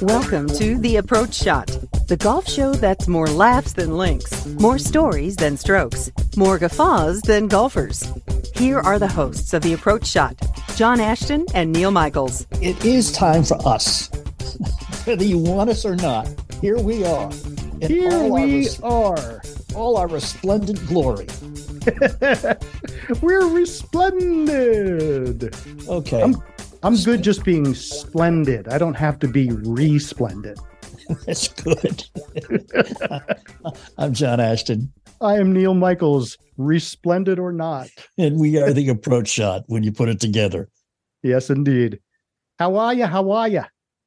Welcome to The Approach Shot, the golf show that's more laughs than links, more stories than strokes, more guffaws than golfers. Here are the hosts of The Approach Shot, John Ashton and Neil Michaels. It is time for us. Whether you want us or not, here we are. Here we res- are. all our resplendent glory. We're resplendent. Okay. I'm, I'm good just being splendid. I don't have to be resplendent. That's good. I'm John Ashton, I am Neil Michaels, resplendent or not. and we are the approach shot when you put it together. Yes, indeed. How are you? How are you?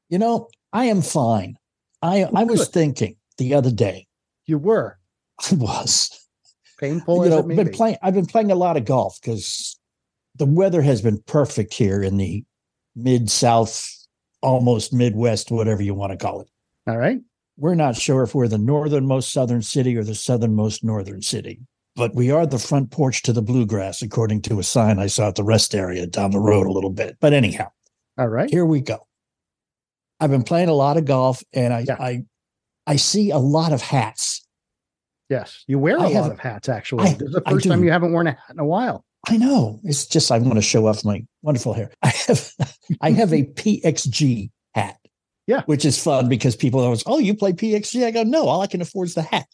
You know, I am fine. I I was Good. thinking the other day. You were I was. Painful you know, been be. playing. I've been playing a lot of golf because the weather has been perfect here in the mid south, almost Midwest, whatever you want to call it. All right. We're not sure if we're the northernmost southern city or the southernmost northern city, but we are the front porch to the bluegrass, according to a sign I saw at the rest area down the road a little bit. But anyhow, All right. here we go. I've been playing a lot of golf, and I Yeah. I I see a lot of hats. Yes. You wear a I lot have- of hats, actually. I- this is the first time you haven't worn a hat in a while. I know. It's just I want to show off my wonderful hair. I have I have a PXG hat. Yeah. Which is fun because people always, oh, you play PXG? I go, no, all I can afford is the hat.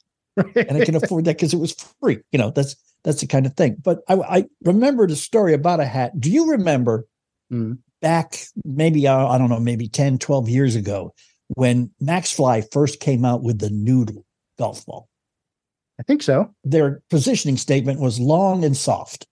And I can afford that because it was free. You know, that's that's the kind of thing. But I, I remembered a story about a hat. Do you remember Mhm. back maybe uh, I don't know, maybe 10, 12 years ago when Maxfli first came out with the noodle golf ball? I think so. their positioning statement was long and soft.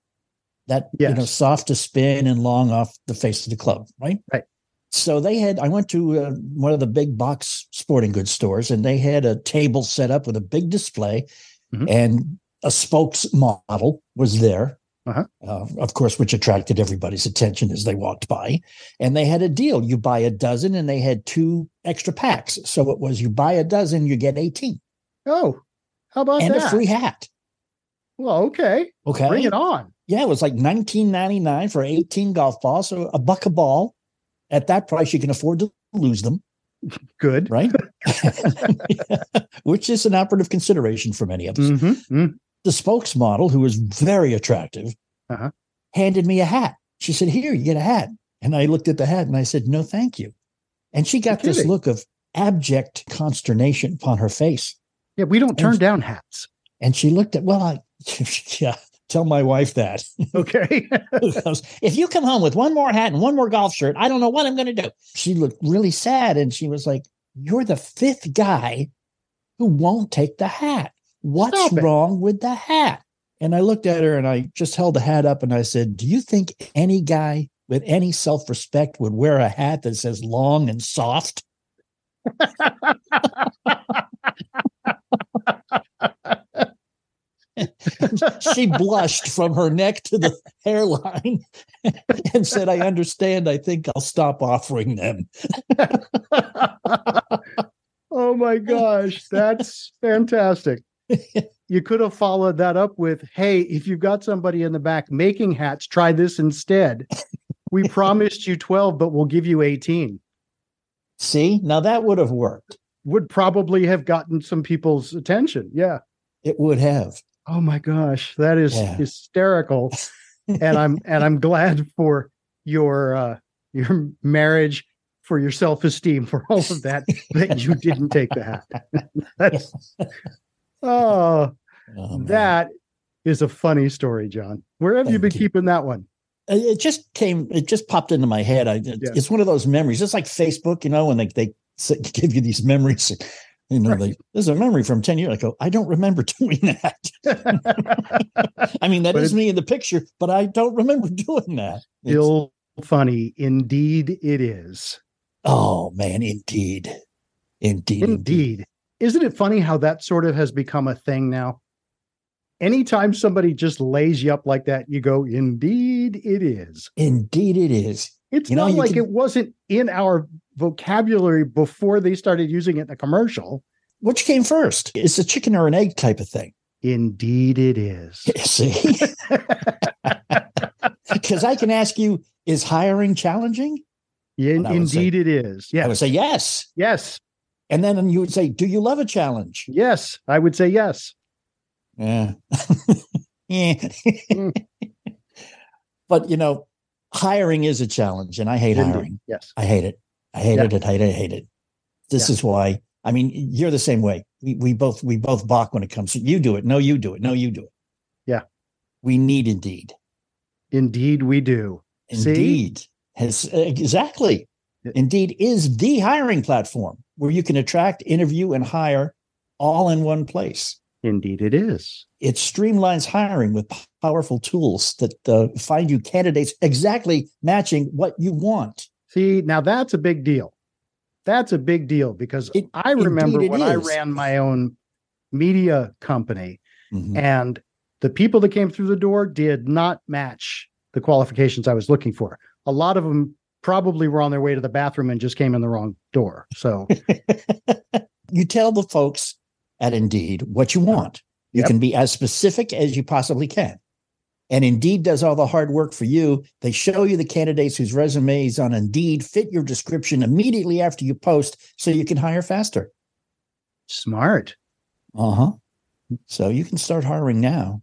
That you know, soft to spin and long off the face of the club, right? Right. So they had. I went to uh, one of the big box sporting goods stores, and they had a table set up with a big display, Mhm. and a spokes model was there. Uh-huh. Uh, of course, which attracted everybody's attention as they walked by. And they had a deal: you buy a dozen, and they had two extra packs. So it was you buy a dozen, you get eighteen, Oh, how about and that? a free hat. well, okay. Okay, Bring it on. Yeah, it was like 19.99 for 18 golf balls, so a buck a ball. At that price, you can afford to lose them, Good. right? Which is an operative consideration for many of us. Mhm. The spokesmodel, who was very attractive, Uh-huh. handed me a hat. She said, "Here, you get a hat." And I looked at the hat and I said, "No, thank you." And she got this kidding. look of abject consternation upon her face. Yeah, we don't turn And- down hats. And she looked at, well, I, yeah, tell my wife that. Okay. goes, if you come home with one more hat and one more golf shirt, I don't know what I'm going to do. She looked really sad and she was like, You're the fifth guy who won't take the hat. What's Stop it. wrong with the hat? And I looked at her and I just held the hat up and I said, Do you think any guy with any self respect would wear a hat that says long and soft? she blushed from her neck to the hairline and said, I understand. I think I'll stop offering them. oh my gosh, that's fantastic. You could have followed that up with, "Hey, if you've got somebody in the back making hats, try this instead. We promised you 12, but we'll give you 18." See, now that would have worked. Would probably have gotten some people's attention. Yeah. It would have. Oh my gosh, that is Yeah. hysterical. and I'm and I'm glad for your uh your marriage, for your self-esteem, for all of that, that you didn't take the hat. That's oh Oh, that is a funny story, John. Where have you been you. keeping that one? It- it just came, it just popped into my head. I, Yeah. It's one of those memories, it's like Facebook, you know, when they, they give you these memories. You know, Right. they, there's a memory from 10 years ago. I don't remember doing that. I mean, that But is me in the picture, but I don't remember doing that. It's- Still funny. Indeed, it is. oh, man, indeed. Indeed. Indeed. Isn't it funny how that sort of has become a thing now? Anytime somebody just lays you up like that, you go, Indeed, it is. Indeed, it is. It's You know, not like can- it wasn't in our vocabulary before they started using it in a commercial. Which came first? It's a chicken or an egg type of thing. Indeed, it is. See? Because I can ask you, is hiring challenging? Yeah, And I say- indeed it is. I would say yes. yes. And then you would say, do you love a challenge? Yes. I would say yes. Yeah. yeah. Hmm. but you know, hiring is a challenge, and I hate Indeed. hiring. Yes. I hate it. I hate Yeah. it. I hate it. I hate it. This Yeah. is why. I mean, you're the same way. We we both we both balk when it comes to you do it. No, you do it. No, you do it. Yeah. We need Indeed. Indeed we do. See? Indeed has exactly. Indeed is the hiring platform where you can attract, interview, and hire all in one place. Indeed it is. it streamlines hiring with powerful tools that uh, find you candidates exactly matching what you want. See, now that's a big deal. That's a big deal because It- I remember when I ran my own media company Mhm. and the people that came through the door did not match the qualifications I was looking for. A lot of them probably were on their way to the bathroom and just came in the wrong door. So, You tell the folks at Indeed what you want. You Yep. can be as specific as you possibly can. And Indeed does all the hard work for you. They show you the candidates whose resumes on Indeed fit your description immediately after you post so you can hire faster. smart. Uh huh. So you can start hiring now.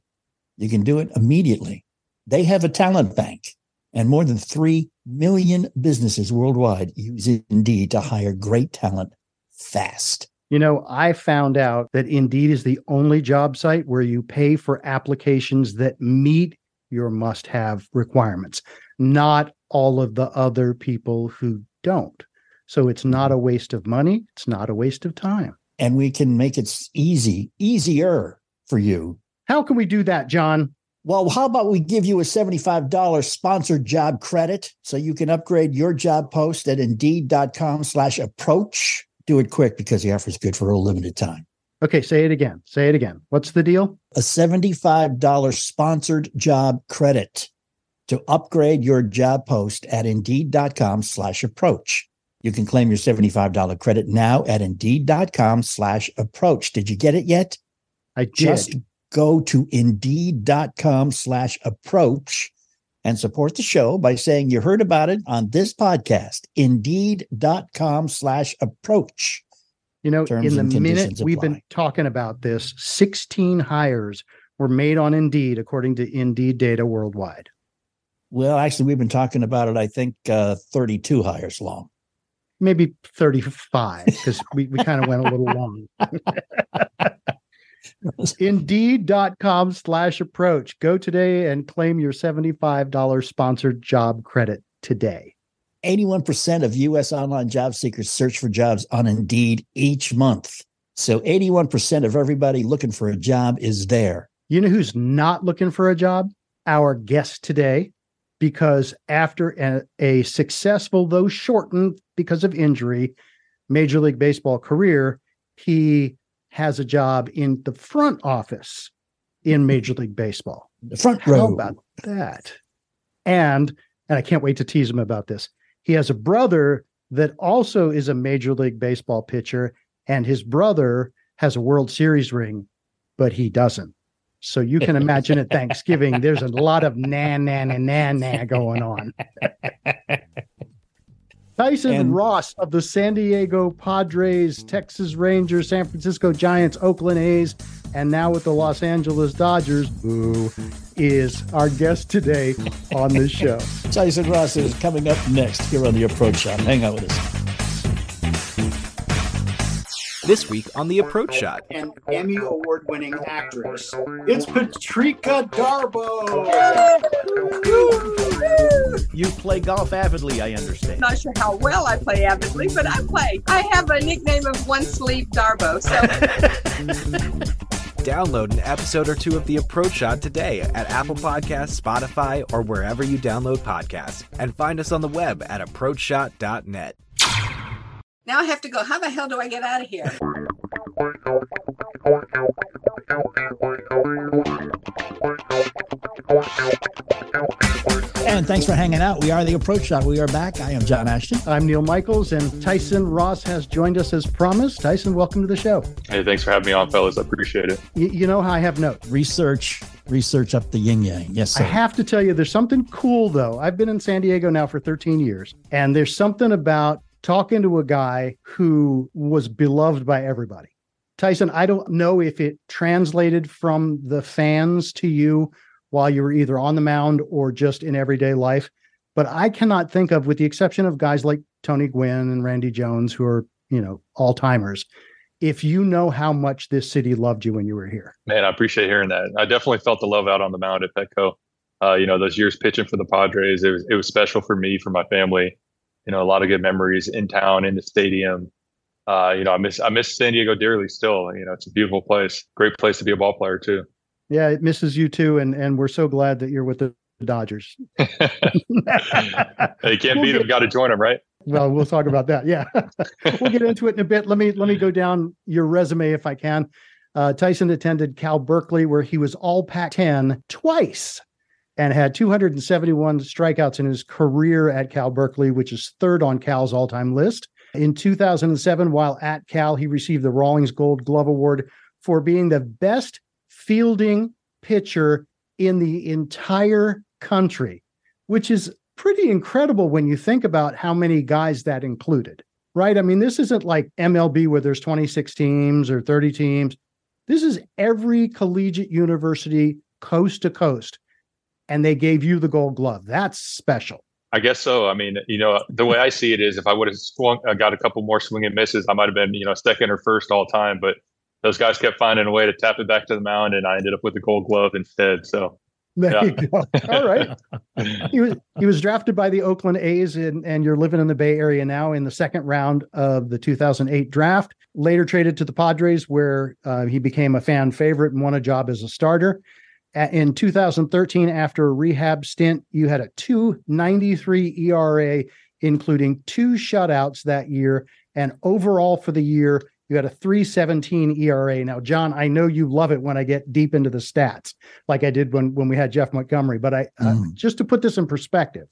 You can do it immediately. They have a talent bank, and more than 3 million businesses worldwide use Indeed to hire great talent fast. You know, I found out that Indeed is the only job site where you pay for applications that meet your must have requirements, not all of the other people who don't. So it's not a mm-hmm. waste of money. It's not a waste of time. And we can make it easy, easier for you. How can we do that, John? Well, how about we give you a $75 sponsored job credit so you can upgrade your job post at indeed.com slash approach. Do it quick because the offer is good for a limited time. Okay, say it again. Say it again. What's the deal? a $75 sponsored job credit to upgrade your job post at indeed.com slash approach. You can claim your $75 credit now at indeed.com slash approach. Did you get it yet? I did. Just go to indeed.com slash approach and support the show by saying you heard about it on this podcast. Indeed.com slash approach. You know, Terms in the minute we've been talking about this, 16 hires were made on Indeed, according to Indeed data worldwide. Well, actually, we've been talking about it, I think, uh, 32 hires long. Maybe 35, because we, we kind of went a little long. Indeed.com slash approach. Go today and claim your $75 sponsored job credit today. 81% of US online job seekers search for jobs on Indeed each month. So 81% of everybody looking for a job is there. You know who's not looking for a job? Our guest today, because after a, a successful, though shortened because of injury, Major League Baseball career, he has a job in the front office in mm-hmm. Major League Baseball. The front row. How about that? And and I can't wait to tease him about this. He has a brother that also is a Major League Baseball pitcher, and his brother has a World Series ring, but he doesn't. So you can imagine at Thanksgiving, there's a lot of na na na na na going on. Tyson And- Ross of the San Diego Padres, Texas Rangers, San Francisco Giants, Oakland A's, and now with the Los Angeles Dodgers, who is our guest today on this show. Tyson Ross is coming up next here on the Approach Shot. Hang out with us. This week on The Approach Shot. An Emmy Award winning actress. It's Patrika Darbo. You play golf avidly, I understand. Not sure how well I play avidly, but I play. I have a nickname of One Sleeve Darbo. So Download an episode or two of The Approach Shot today at Apple Podcasts, Spotify, or wherever you download podcasts. And find us on the web at approachshot.net. now I have to go. How the hell do I get out of here? And thanks for hanging out. We are the Approach Shot. We are back. I am John Ashton. I'm Neil Michaels, and Tyson Ross has joined us as promised. Tyson, welcome to the show. Hey, thanks for having me on, fellas. I appreciate it. Y- you know how I have notes. Research research up the yin yang. Yes, sir. I have to tell you, there's something cool though. I've been in San Diego now for 13 years, and there's something about talking to a guy who was beloved by everybody. Tyson, I don't know if it translated from the fans to you while you were either on the mound or just in everyday life, but I cannot think of, with the exception of guys like Tony Gwynn and Randy Jones, who are, you know, all timers, if you know how much this city loved you when you were here. Man, I appreciate hearing that. I definitely felt the love out on the mound at Petco. Uh, you know, those years pitching for the Padres, it was it was special for me, for my family. You know, a lot of good memories in town, in the stadium. Uh, you know, I miss I miss San Diego dearly still. You know, it's a beautiful place. Great place to be a ball player too. Yeah, it misses you too, and and we're so glad that you're with the Dodgers. you can't beat them. Got to join them, right? well, we'll talk about that. Yeah, we'll get into it in a bit. Let me let me go down your resume if I can. Uh, Tyson attended Cal Berkeley, where he was All Pac-10 twice, and had 271 strikeouts in his career at Cal Berkeley, which is third on Cal's all-time list. In 2007, while at Cal, he received the Rawlings Gold Glove Award for being the best fielding pitcher in the entire country, which is pretty incredible when you think about how many guys that included, right? I mean, this isn't like MLB where there's 26 teams or 30 teams. This is every collegiate university coast to coast. And they gave you the gold glove. That's special. I guess so. I mean, you know, the way I see it is if I would have swung, uh, got a couple more swing and misses, I might have been, you know, second or first all time. But those guys kept finding a way to tap it back to the mound, and I ended up with the gold glove instead. So there yeah. you go. All right. he was he was drafted by the Oakland A's, and, and you're living in the Bay Area now in the second round of the 2008 draft. Later traded to the Padres, where uh, he became a fan favorite and won a job as a starter. In 2013, after a rehab stint, you had a 293 ERA, including two shutouts that year. And overall for the year, you had a 317 ERA. Now, John, I know you love it when I get deep into the stats, like I did when, when we had Jeff Montgomery. But I uh, mm. just to put this in perspective,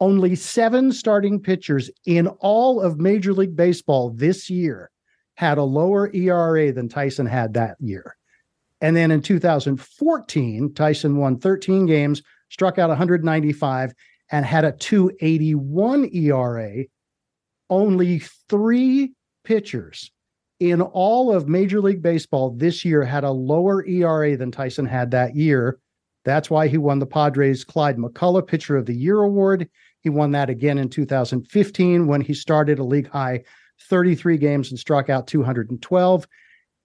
only seven starting pitchers in all of Major League Baseball this year had a lower ERA than Tyson had that year. And then in 2014, Tyson won 13 games, struck out 195, and had a 281 ERA. Only three pitchers in all of Major League Baseball this year had a lower ERA than Tyson had that year. That's why he won the Padres Clyde McCullough Pitcher of the Year award. He won that again in 2015 when he started a league high 33 games and struck out 212.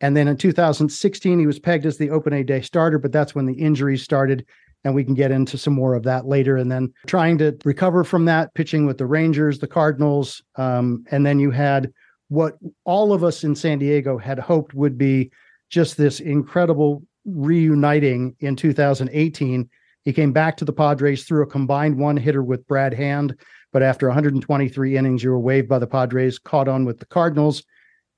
And then in 2016, he was pegged as the opening day starter, but that's when the injuries started. And we can get into some more of that later. And then trying to recover from that, pitching with the Rangers, the Cardinals. Um, and then you had what all of us in San Diego had hoped would be just this incredible reuniting in 2018. He came back to the Padres through a combined one hitter with Brad Hand, but after 123 innings, you were waived by the Padres, caught on with the Cardinals.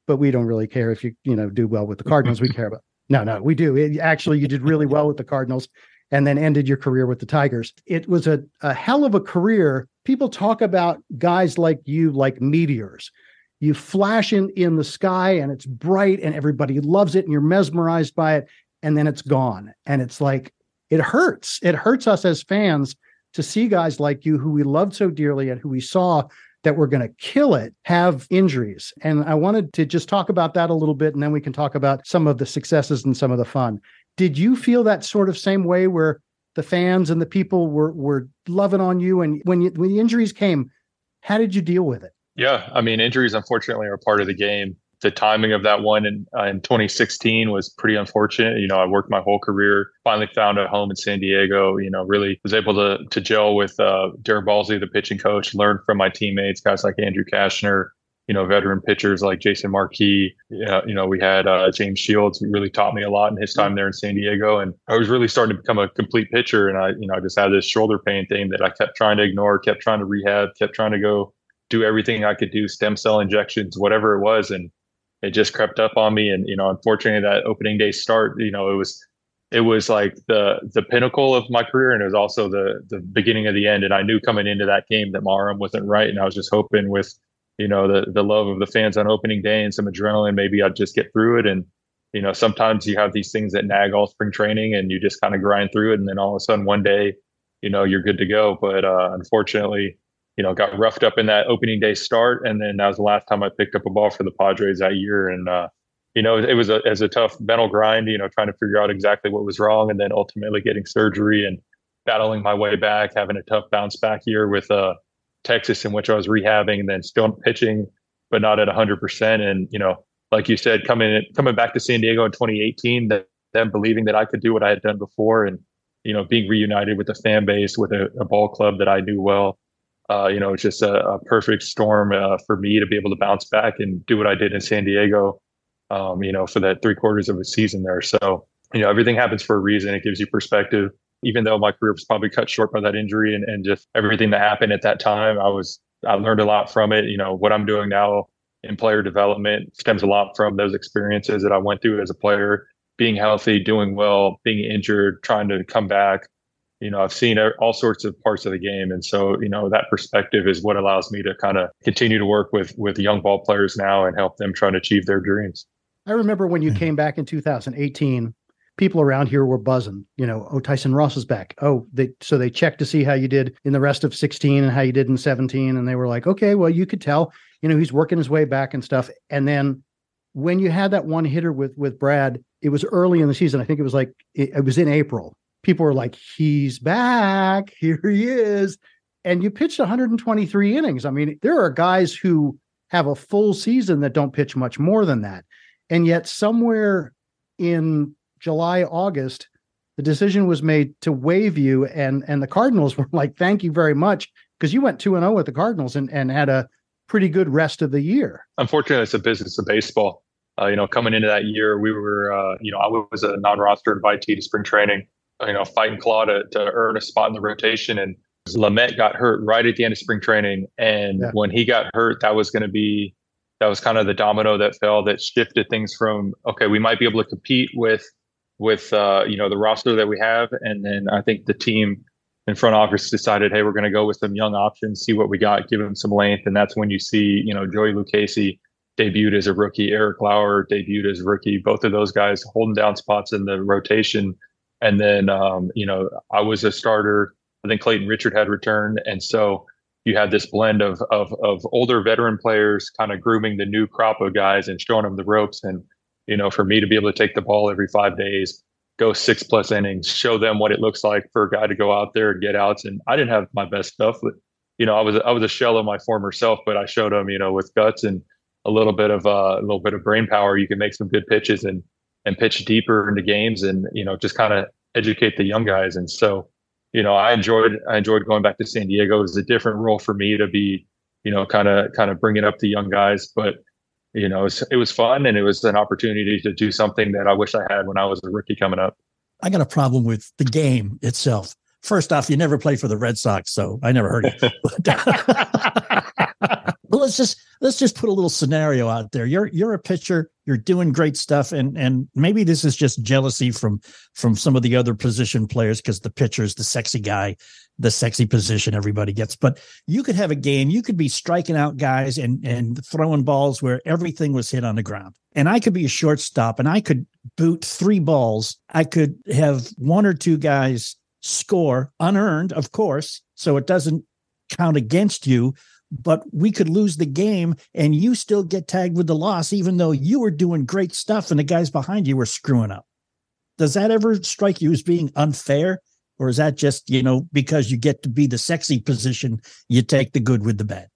But we don't really care if you you know do well with the Cardinals. we care about no, no, we do. It, actually, you did really well with the Cardinals, and then ended your career with the Tigers. It was a, a hell of a career. People talk about guys like you like meteors you flash in in the sky and it's bright and everybody loves it and you're mesmerized by it and then it's gone. And it's like it hurts. It hurts us as fans to see guys like you who we loved so dearly and who we saw that were going to kill it have injuries. And i wanted to just talk about that a little bit and then we can talk about some of the successes and some of the fun. Did you feel that sort of same way where the fans and the people were were loving on you? And when you, when the injuries came how did you deal with it yeah, I mean, injuries unfortunately are part of the game. The timing of that one in uh, in 2016 was pretty unfortunate. You know, I worked my whole career, finally found a home in San Diego. You know, really was able to to gel with uh, Darren Balsley, the pitching coach, learn from my teammates, guys like Andrew Cashner, you know, veteran pitchers like Jason Marquis. You know, we had uh, James Shields, really taught me a lot in his time there in San Diego. And I was really starting to become a complete pitcher. And I, you know, I just had this shoulder pain thing that I kept trying to ignore, kept trying to rehab, kept trying to go do everything I could do, stem cell injections, whatever it was. And it just crept up on me. And, you know, unfortunately that opening day start, you know, it was, it was like the, the pinnacle of my career. And it was also the, the beginning of the end. And I knew coming into that game that my arm wasn't right. And I was just hoping with, you know, the, the love of the fans on opening day and some adrenaline, maybe I'd just get through it. And, you know, sometimes you have these things that nag all spring training and you just kind of grind through it. And then all of a sudden one day, you know, you're good to go. But uh, unfortunately, you know, got roughed up in that opening day start. And then that was the last time I picked up a ball for the Padres that year. And, uh, you know, it was a, as a tough mental grind, you know, trying to figure out exactly what was wrong and then ultimately getting surgery and battling my way back, having a tough bounce back year with uh, Texas in which I was rehabbing and then still pitching, but not at 100%. And, you know, like you said, coming coming back to San Diego in 2018, that them believing that I could do what I had done before, and you know, being reunited with the fan base, with a, a ball club that I knew well. Uh, you know, it's just a, a perfect storm uh, for me to be able to bounce back and do what I did in San Diego. Um, you know, for that three quarters of a season there. So, you know, everything happens for a reason. It gives you perspective. Even though my career was probably cut short by that injury and, and just everything that happened at that time, I was I learned a lot from it. You know, what I'm doing now in player development stems a lot from those experiences that I went through as a player, being healthy, doing well, being injured, trying to come back. You know, I've seen er, all sorts of parts of the game, and so you know that perspective is what allows me to kind of continue to work with with young ball players now and help them try to achieve their dreams. I remember when you came back in 2018 people around here were buzzing. You know, oh, Tyson Ross is back. Oh, they so they checked to see how you did in the rest of 16 and how you did in 17. And they were like, okay, well, you could tell, you know, he's working his way back and stuff. And then when you had that one hitter with with Brad, it was early in the season. I think it was like it, it was in April. People were like, he's back. Here he is. And you pitched 123 innings. I mean, there are guys who have a full season that don't pitch much more than that. And yet somewhere in July, August, the decision was made to waive you, and and the Cardinals were like, "Thank you very much," because you went two and zero oh with the Cardinals and and had a pretty good rest of the year. Unfortunately, it's a business of baseball. Uh, you know, coming into that year, we were, uh, you know, I was a non-roster invitee to spring training. You know, fighting claw to, to earn a spot in the rotation, and Lamet got hurt right at the end of spring training. And yeah. when he got hurt, that was going to be that was kind of the domino that fell that shifted things from okay, we might be able to compete with with uh, you know the roster that we have, and then I think the team in front office decided, hey, we're going to go with some young options, see what we got, give them some length, and that's when you see you know Joey Lucchesi debuted as a rookie, Eric Lauer debuted as a rookie, both of those guys holding down spots in the rotation, and then um, you know I was a starter. I think Clayton Richard had returned, and so you had this blend of of of older veteran players kind of grooming the new crop of guys and showing them the ropes and you know, for me to be able to take the ball every five days, go six plus innings, show them what it looks like for a guy to go out there and get outs. And I didn't have my best stuff, but you know, I was I was a shell of my former self, but I showed them, you know, with guts and a little bit of uh, a little bit of brain power, you can make some good pitches and and pitch deeper into games, and you know, just kind of educate the young guys. And so, you know, I enjoyed I enjoyed going back to San Diego. It was a different role for me to be, you know, kind of kind of bringing up the young guys, but you know, it was, it was fun and it was an opportunity to do something that I wish I had when I was a rookie coming up. I got a problem with the game itself. First off, you never played for the Red Sox, so I never heard it. let's just let's just put a little scenario out there. You're you're a pitcher, you're doing great stuff, and and maybe this is just jealousy from from some of the other position players because the pitcher is the sexy guy, the sexy position everybody gets. But you could have a game, you could be striking out guys and and throwing balls where everything was hit on the ground. And I could be a shortstop and I could boot three balls. I could have one or two guys score unearned, of course, so it doesn't count against you but we could lose the game and you still get tagged with the loss, even though you were doing great stuff and the guys behind you were screwing up. Does that ever strike you as being unfair? Or is that just, you know, because you get to be the sexy position, you take the good with the bad?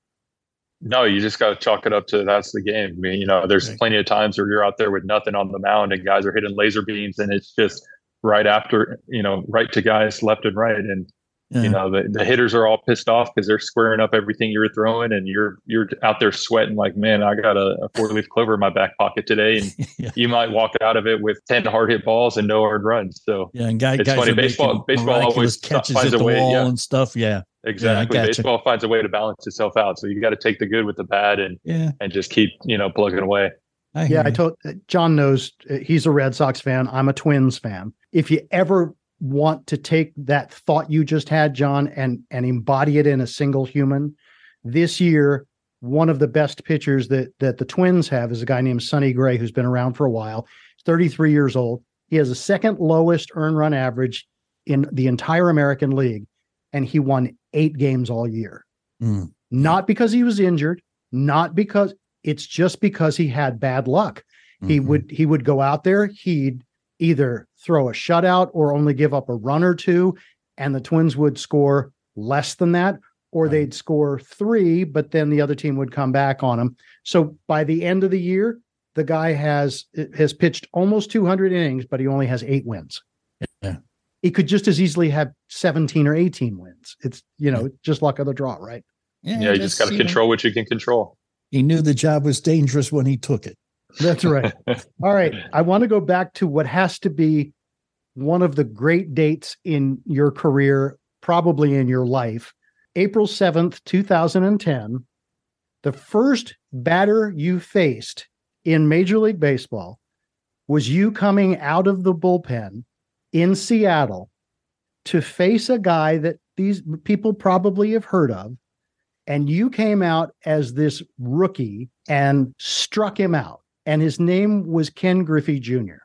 No, you just got to chalk it up to that's the game. I mean, you know, there's right. plenty of times where you're out there with nothing on the mound and guys are hitting laser beams and it's just right after, you know, right to guys left and right. And yeah. You know, the, the hitters are all pissed off because they're squaring up everything you're throwing, and you're you're out there sweating like, man, I got a, a four leaf clover in my back pocket today, and yeah. you might walk out of it with ten hard hit balls and no earned runs. So yeah, and guys, it's guys funny. Baseball, baseball always catches finds at the a way, wall yeah. and stuff. Yeah, exactly. Yeah, Baseball finds a way to balance itself out. So you got to take the good with the bad, and yeah. and just keep you know plugging away. I yeah, I told John knows uh, he's a Red Sox fan. I'm a Twins fan. If you ever want to take that thought you just had, John, and and embody it in a single human. This year, one of the best pitchers that that the Twins have is a guy named Sonny Gray, who's been around for a while. 33 years old. He has the second lowest earn run average in the entire American League, and he won eight games all year. Mm. Not because he was injured, not because it's just because he had bad luck. He Mhm. would he would go out there, he'd either throw a shutout or only give up a run or two, and the Twins would score less than that, or Right. they'd score three, but then the other team would come back on them. So by the end of the year, the guy has has pitched almost 200 innings, but he only has eight wins. Yeah. He could just as easily have 17 or 18 wins. It's you know just luck of the draw, right? Yeah, you just got to you know, control what you can control. he knew the job was dangerous when he took it. That's right. All right. I want to go back to what has to be one of the great dates in your career, probably in your life. April 7th, 2010. The first batter you faced in Major League Baseball was you coming out of the bullpen in Seattle to face a guy that these people probably have heard of. And you came out as this rookie and struck him out and his name was Ken Griffey Jr.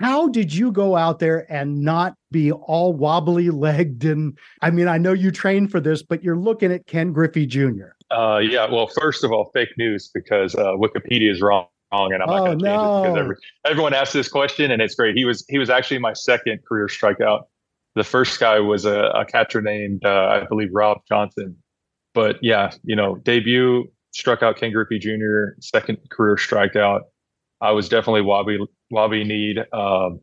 How did you go out there and not be all wobbly legged? And I mean, I know you trained for this, but you're looking at Ken Griffey Jr. Uh, yeah. Well, first of all, fake news because uh, Wikipedia is wrong, and I'm not Oh, going to change it because no. every, everyone asks this question, and it's great. He was he was actually my second career strikeout. The first guy was a, a catcher named uh, I believe Rob Johnson. But yeah, you know, debut struck out Ken Griffey Jr. Second career strikeout. I was definitely wobbly wobbly kneed. Um,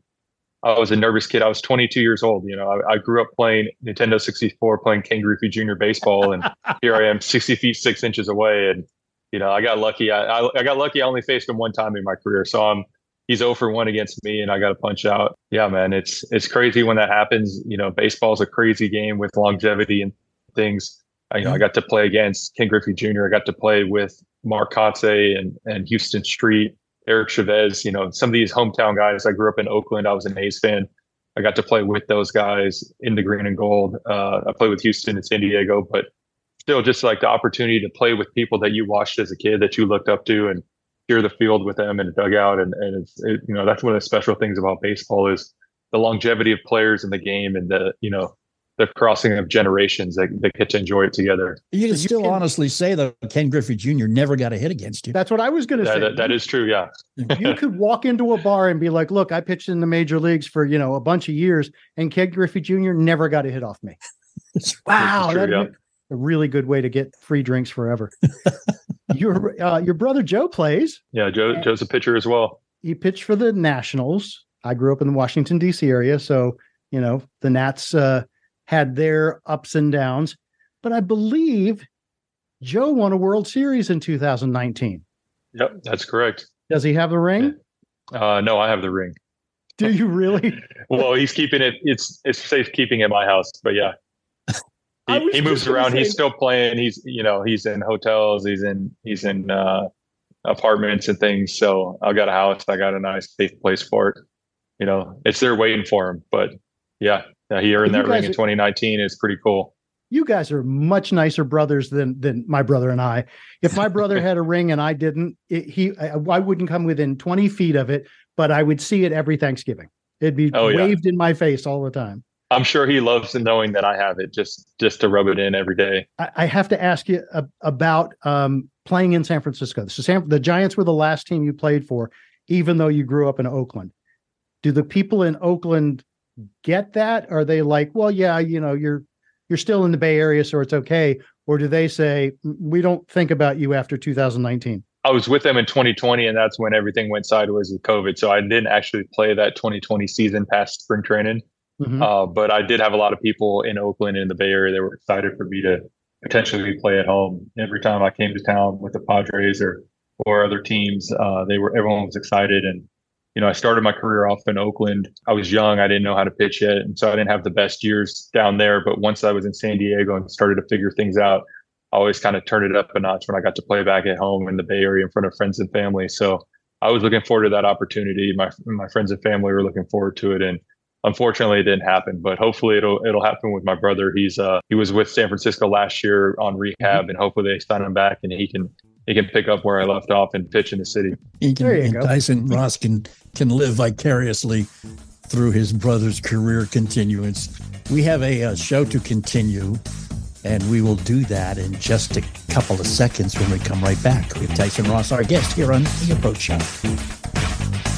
I was a nervous kid. I was 22 years old. You know, I, I grew up playing Nintendo 64, playing Ken Griffey Jr. baseball, and here I am, 60 feet six inches away. And you know, I got lucky. I, I, I got lucky. I only faced him one time in my career, so I'm he's 0 for one against me, and I got to punch out. Yeah, man, it's it's crazy when that happens. You know, baseball's a crazy game with longevity and things. I, you know, I got to play against Ken Griffey Jr. I got to play with Mark Kotsay and and Huston Street. Eric Chavez, you know, some of these hometown guys. I grew up in Oakland. I was an A's fan. I got to play with those guys in the green and gold. Uh, I played with Huston and San Diego, but still, just like the opportunity to play with people that you watched as a kid that you looked up to and hear the field with them in the dugout. And, and it's, it, you know, that's one of the special things about baseball is the longevity of players in the game and the, you know, the crossing of generations that, that get to enjoy it together. You can So you still can- honestly say that Ken Griffey Jr. never got a hit against you. That's what I was going to say. that, that is true. Yeah. you could walk into a bar and be like, "Look, I pitched in the major leagues for you know a bunch of years, and Ken Griffey Jr. never got a hit off me." Wow, true, yeah. a really good way to get free drinks forever. your uh, your brother Joe plays. Yeah. Joe, Joe's a pitcher as well. he pitched for the Nationals. I grew up in the Washington D.C. area, so you know the Nats uh, had their ups and downs. But I believe Joe won a World Series in 2019. Yep. That's correct. Does he have the ring? Uh, no, I have the ring. Do you really? well, he's keeping it. It's it's safe keeping at my house, but yeah, he, he moves around. say- He's still playing. He's you know he's in hotels. He's in he's in uh, apartments and things. So I got a house. I got a nice safe place for it. You know, it's there waiting for him. But yeah, yeah he earned that ring in 2019. It's pretty cool. you guys are much nicer brothers than than my brother and I. If my brother had a ring and I didn't, it, he I, I wouldn't come within 20 feet of it, but I would see it every Thanksgiving. It'd be Oh, yeah. waved in my face all the time. I'm sure he loves knowing that I have it just just to rub it in every day. I, I have to ask you about um, playing in San Francisco. So San, the Giants were the last team you played for, even though you grew up in Oakland. Do the people in Oakland get that? Are they like, well, yeah, you know, you're you're still in the Bay Area, so it's okay? Or do they say we don't think about you after 2019? I was with them in 2020, and that's when everything went sideways with COVID. So I didn't actually play that 2020 season past spring training. Mhm. Uh, but I did have a lot of people in Oakland and in the Bay Area that were excited for me to potentially play at home. Every time I came to town with the Padres or or other teams, uh, they were everyone was excited. And you know, I started my career off in Oakland. I was young; I didn't know how to pitch yet, and so I didn't have the best years down there. But once I was in San Diego and started to figure things out, I always kind of turned it up a notch when I got to play back at home in the Bay Area in front of friends and family. So I was looking forward to that opportunity. My my friends and family were looking forward to it, and unfortunately it didn't happen but hopefully it'll it'll happen with my brother he's uh he was with san francisco last year on rehab and hopefully they sign him back and he can he can pick up where I left off and pitch in the city. He can, There you and go. Tyson Ross can can live vicariously through his brother's career continuance. We have a, uh show to continue, and we will do that in just a couple of seconds when we come right back with Tyson Ross, our guest here on the Approach Shot.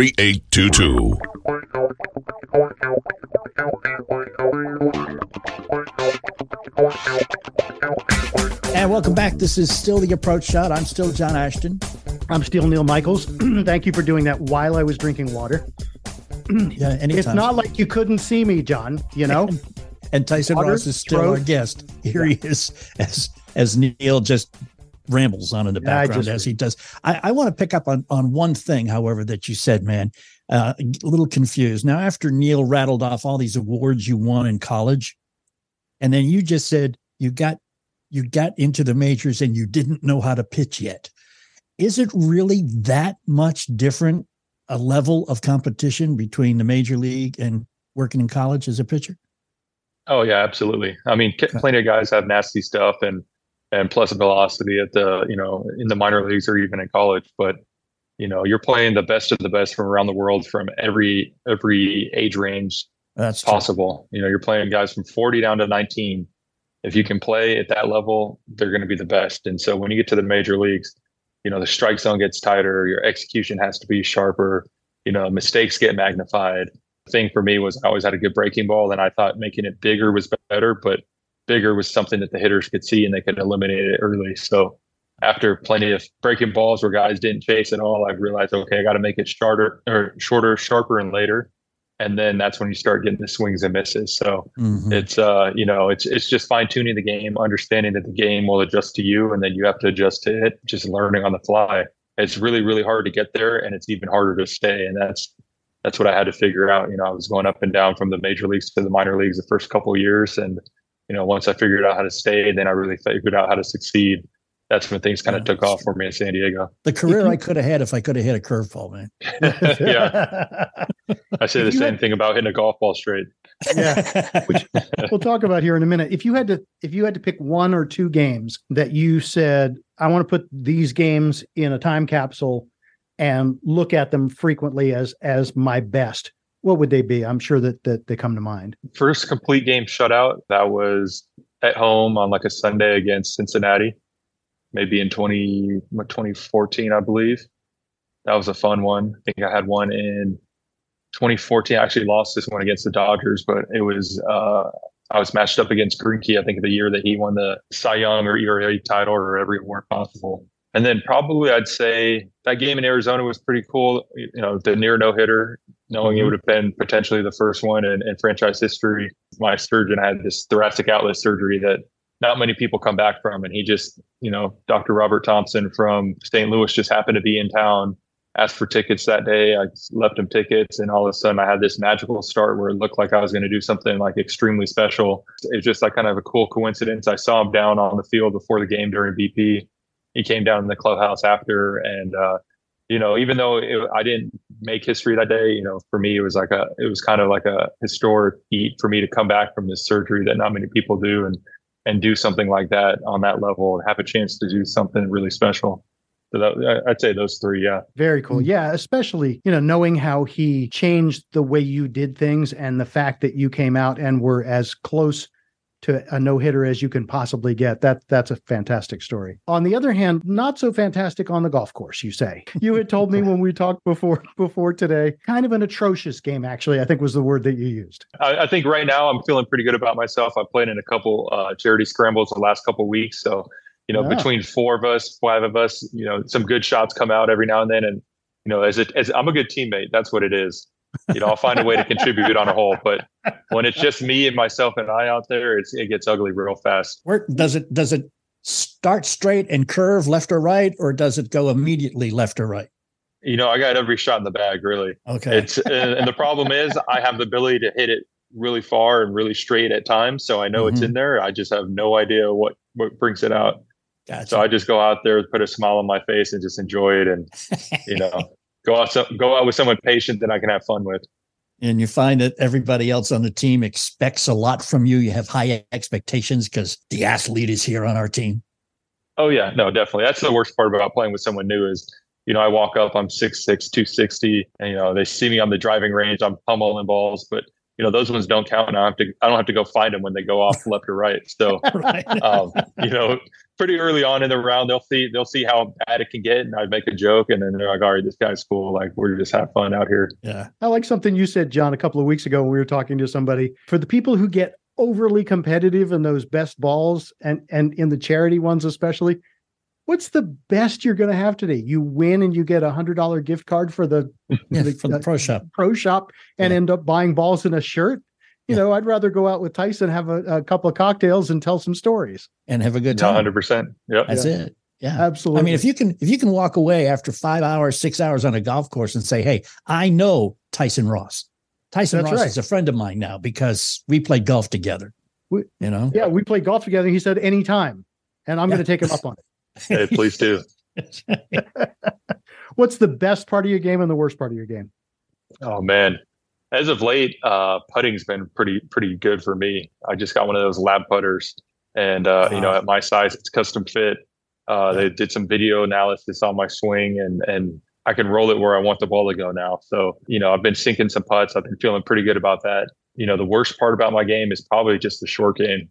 800 683 3822. 800 683 3822. And welcome back. This is still the Approach Shot. I'm still John Ashton. I'm still Neil Michaels. Thank you for doing that while I was drinking water. Yeah, anytime. It's not like you couldn't see me, John. You know, And Tyson Water, Ross is still throat. our guest. Here he is, as as Neil just rambles on in the Yeah, background just- as he does. I, I want to pick up on on one thing, however, that you said, man. Uh, a little confused now. After Neil rattled off all these awards you won in college, and then you just said you got you got into the majors and you didn't know how to pitch yet. Is it really that much different a level of competition between the major league and working in college as a pitcher? Oh yeah, absolutely. I mean, ca- plenty of guys have nasty stuff and and plus velocity at the you know in the minor leagues or even in college. But you know, you're playing the best of the best from around the world from every every age range That's true. possible. You know, you're playing guys from 40 down to 19. If you can play at that level, they're going to be the best. And so when you get to the major leagues, you know, the strike zone gets tighter, your execution has to be sharper, you know, mistakes get magnified. The thing for me was I always had a good breaking ball and I thought making it bigger was better, but bigger was something that the hitters could see and they could eliminate it early. So after plenty of breaking balls where guys didn't chase at all, I realized, okay, I got to make it shorter or shorter, sharper and later. And then that's when you start getting the swings and misses. So Mhm. it's uh, you know, it's it's just fine tuning the game, understanding that the game will adjust to you, and then you have to adjust to it. Just learning on the fly. It's really really hard to get there, and it's even harder to stay. And that's that's what I had to figure out. You know, I was going up and down from the major leagues to the minor leagues the first couple of years, and you know, once I figured out how to stay, then I really figured out how to succeed. That's when things kind of took off for me in San Diego. the career I could have had if I could have hit a curveball, man. yeah, I say the If same had- thing about hitting a golf ball straight. Yeah. Which... we'll talk about here in a minute. If you had to, if you had to pick one or two games that you said, I want to put these games in a time capsule and look at them frequently as as my best, what would they be? I'm sure that that they come to mind. first complete game shutout that was at home on like a sunday against cincinnati maybe in 20 2014 i believe that was a fun one i think i had one in 2014 i actually lost this one against the dodgers but it was uh I was matched up against Greinke, I think the year that he won the Cy Young or ERA title or every award possible. And then probably I'd say that game in Arizona was pretty cool. You know, the near no hitter, knowing it would have been potentially the first one in, in franchise history. My surgeon had this thoracic outlet surgery that not many people come back from. And he just, you know, Dr. Robert Thompson from St. Louis just happened to be in town, asked for tickets that day. I left him tickets. And all of a sudden I had this magical start where it looked like I was going to do something like extremely special. It's just like kind of a cool coincidence. I saw him down on the field before the game during BP he came down in the clubhouse after and uh you know even though it, i didn't make history that day you know for me it was like a it was kind of like a historic feat for me to come back from this surgery that not many people do and and do something like that on that level and have a chance to do something really special. So that, I- i'd say those three yeah. Very cool. Mm-hmm. Yeah, especially, you know, knowing how he changed the way you did things and the fact that you came out and were as close to a no hitter as you can possibly get. That that's a fantastic story. On the other hand, not so fantastic on the golf course. You say you had told me when we talked before before today, kind of an atrocious game. Actually, I think was the word that you used. I, I think right now I'm feeling pretty good about myself. I played in a couple uh, charity scrambles the last couple weeks, so you know Yeah. between four of us, five of us, you know some good shots come out every now and then, and you know as it as I'm a good teammate, that's what it is. You know, I'll find a way to contribute on a hole, but when it's just me and myself and I out there, it's, it gets ugly real fast. Where does it does it start straight and curve left or right, or does it go immediately left or right? You know, I got every shot in the bag, really. Okay. It's and, and the problem is I have the ability to hit it really far and really straight at times, so I know it's Mhm. in there. I just have no idea what what brings it out. Gotcha. So I just go out there, put a smile on my face, and just enjoy it, and you know, go out so, go out with someone patient that I can have fun with. and you find that everybody else on the team expects a lot from you. You have high expectations because the athlete is here on our team. Oh yeah, no, definitely. That's the worst part about playing with someone new is, you know, I walk up, I'm 6'6", 260, and you know, they see me on the driving range, I'm pummeling balls, but you know, those ones don't count. And I have to, I don't have to go find them when they go off left or right. So, Right. um, you know, pretty early on in the round, they'll see, they'll see how bad it can get, and I make a joke, and then they're like, all right, this guy's cool. Like we're just have fun out here. yeah. I like something you said, John, a couple of weeks ago when we were talking to somebody. For the people who get overly competitive in those best balls and and in the charity ones especially, what's the best you're going to have today? You win and you get a hundred dollar gift card for the Yeah, The- from the uh, pro shop. pro shop and Yeah. end up buying balls and a shirt. You Yeah. know, I'd rather go out with Tyson, have a, a couple of cocktails, and tell some stories. and have a good time. hundred percent. Yep. That's it. Yeah. Absolutely. I mean, if you can if you can walk away after five hours, six hours on a golf course and say, "Hey, I know Tyson Ross. Tyson That's Ross right. is a friend of mine now because we played golf together." We- you know, yeah, we played golf together. He said anytime, and I'm Yeah. going to take him up on it. Hey, please do. What's the best part of your game and the worst part of your game? Oh man. As of late, uh, putting's been pretty pretty good for me. I just got one of those lab putters, and uh, you know, at my size, it's custom fit. Uh, They did some video analysis on my swing, and and I can roll it where I want the ball to go now. So you know, I've been sinking some putts. I've been feeling pretty good about that. You know, the worst part about my game is probably just the short game.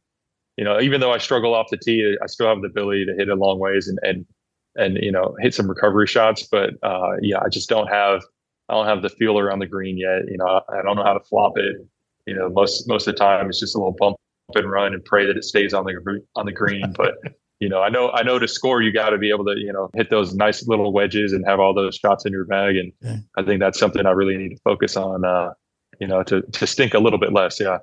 You know, even though I struggle off the tee, I still have the ability to hit it long ways and and and you know hit some recovery shots. But uh, yeah, I just don't have I don't have the feel around the green yet. You know, I, I don't know how to flop it. You know, most most of the time it's just a little bump and run and pray that it stays on the on the green. But you know, I know I know to score you got to be able to you know hit those nice little wedges and have all those shots in your bag. And Yeah. I think that's something I really need to focus on. Uh, you know, to to stink a little bit less. Yeah.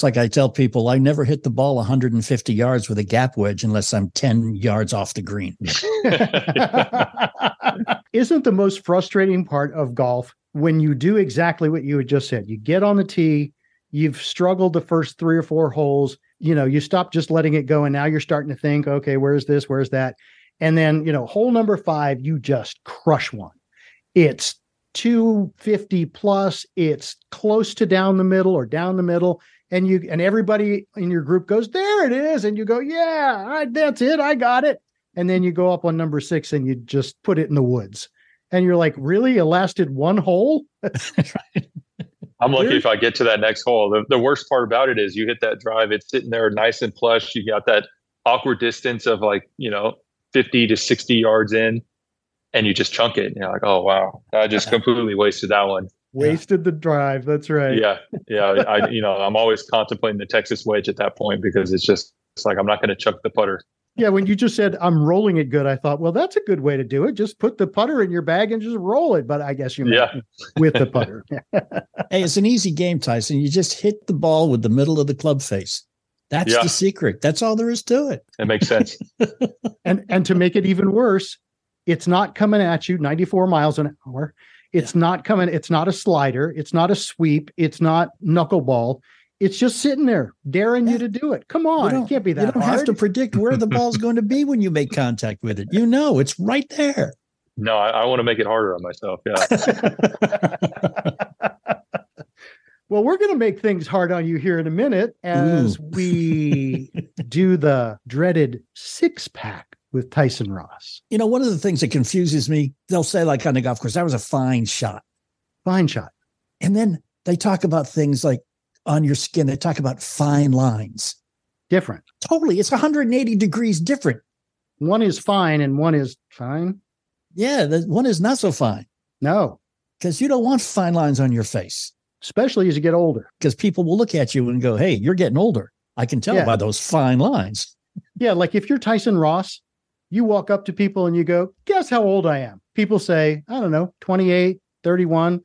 It's like I tell people, I never hit the ball 150 yards with a gap wedge unless I'm 10 yards off the green. Isn't the most frustrating part of golf when you do exactly what you had just said? You get on the tee, you've struggled the first three or four holes, you know, you stop just letting it go, and now you're starting to think, okay, where's this, where's that? And then, you know, hole number five, you just crush one. It's 250 plus, it's close to down the middle or down the middle. And you and everybody in your group goes, there it is. And you go, yeah, I, that's it. I got it. And then you go up on number six and you just put it in the woods. And you're like, really? It lasted one hole? I'm lucky if I get to that next hole. The, the worst part about it is you hit that drive, it's sitting there nice and plush. You got that awkward distance of like, you know, 50 to 60 yards in, and you just chunk it. And you're like, oh, wow, I just completely wasted that one. Wasted the drive. That's right. Yeah. Yeah. I, you know, I'm always contemplating the Texas wedge at that point because it's just, it's like, I'm not going to chuck the putter. Yeah, when you just said I'm rolling it good, I thought, well, that's a good way to do it. Just put the putter in your bag and just roll it. But I guess you Yeah. with the putter. Hey, it's an easy game, Tyson. You just hit the ball with the middle of the club face. That's Yeah. the secret. That's all there is to it. It makes sense. and and to make it even worse, it's not coming at you 94 miles an hour. It's not coming, it's not a slider, it's not a sweep, it's not knuckleball. It's just sitting there daring you to do it. Come on, it can't be that you don't hard. have to predict where the ball's going to be when you make contact with it. You know, it's right there. No, I, I want to make it harder on myself. Yeah. Well, we're going to make things hard on you here in a minute as we do the dreaded six pack with Tyson Ross. You know, one of the things that confuses me, they'll say, like on the golf course, that was a fine shot. Fine shot. And then they talk about things like on your skin, they talk about fine lines. Different. Totally. It's 180 degrees different. One is fine and one is fine. Yeah, the one is not so fine No, because you don't want fine lines on your face especially as you get older. because people will look at you and go, "Hey, you're getting older." I can tell Yeah. by those fine lines. Yeah, like if you're Tyson Ross, you walk up to people and you go, Guess how old I am? People say, I don't know, 28, 31.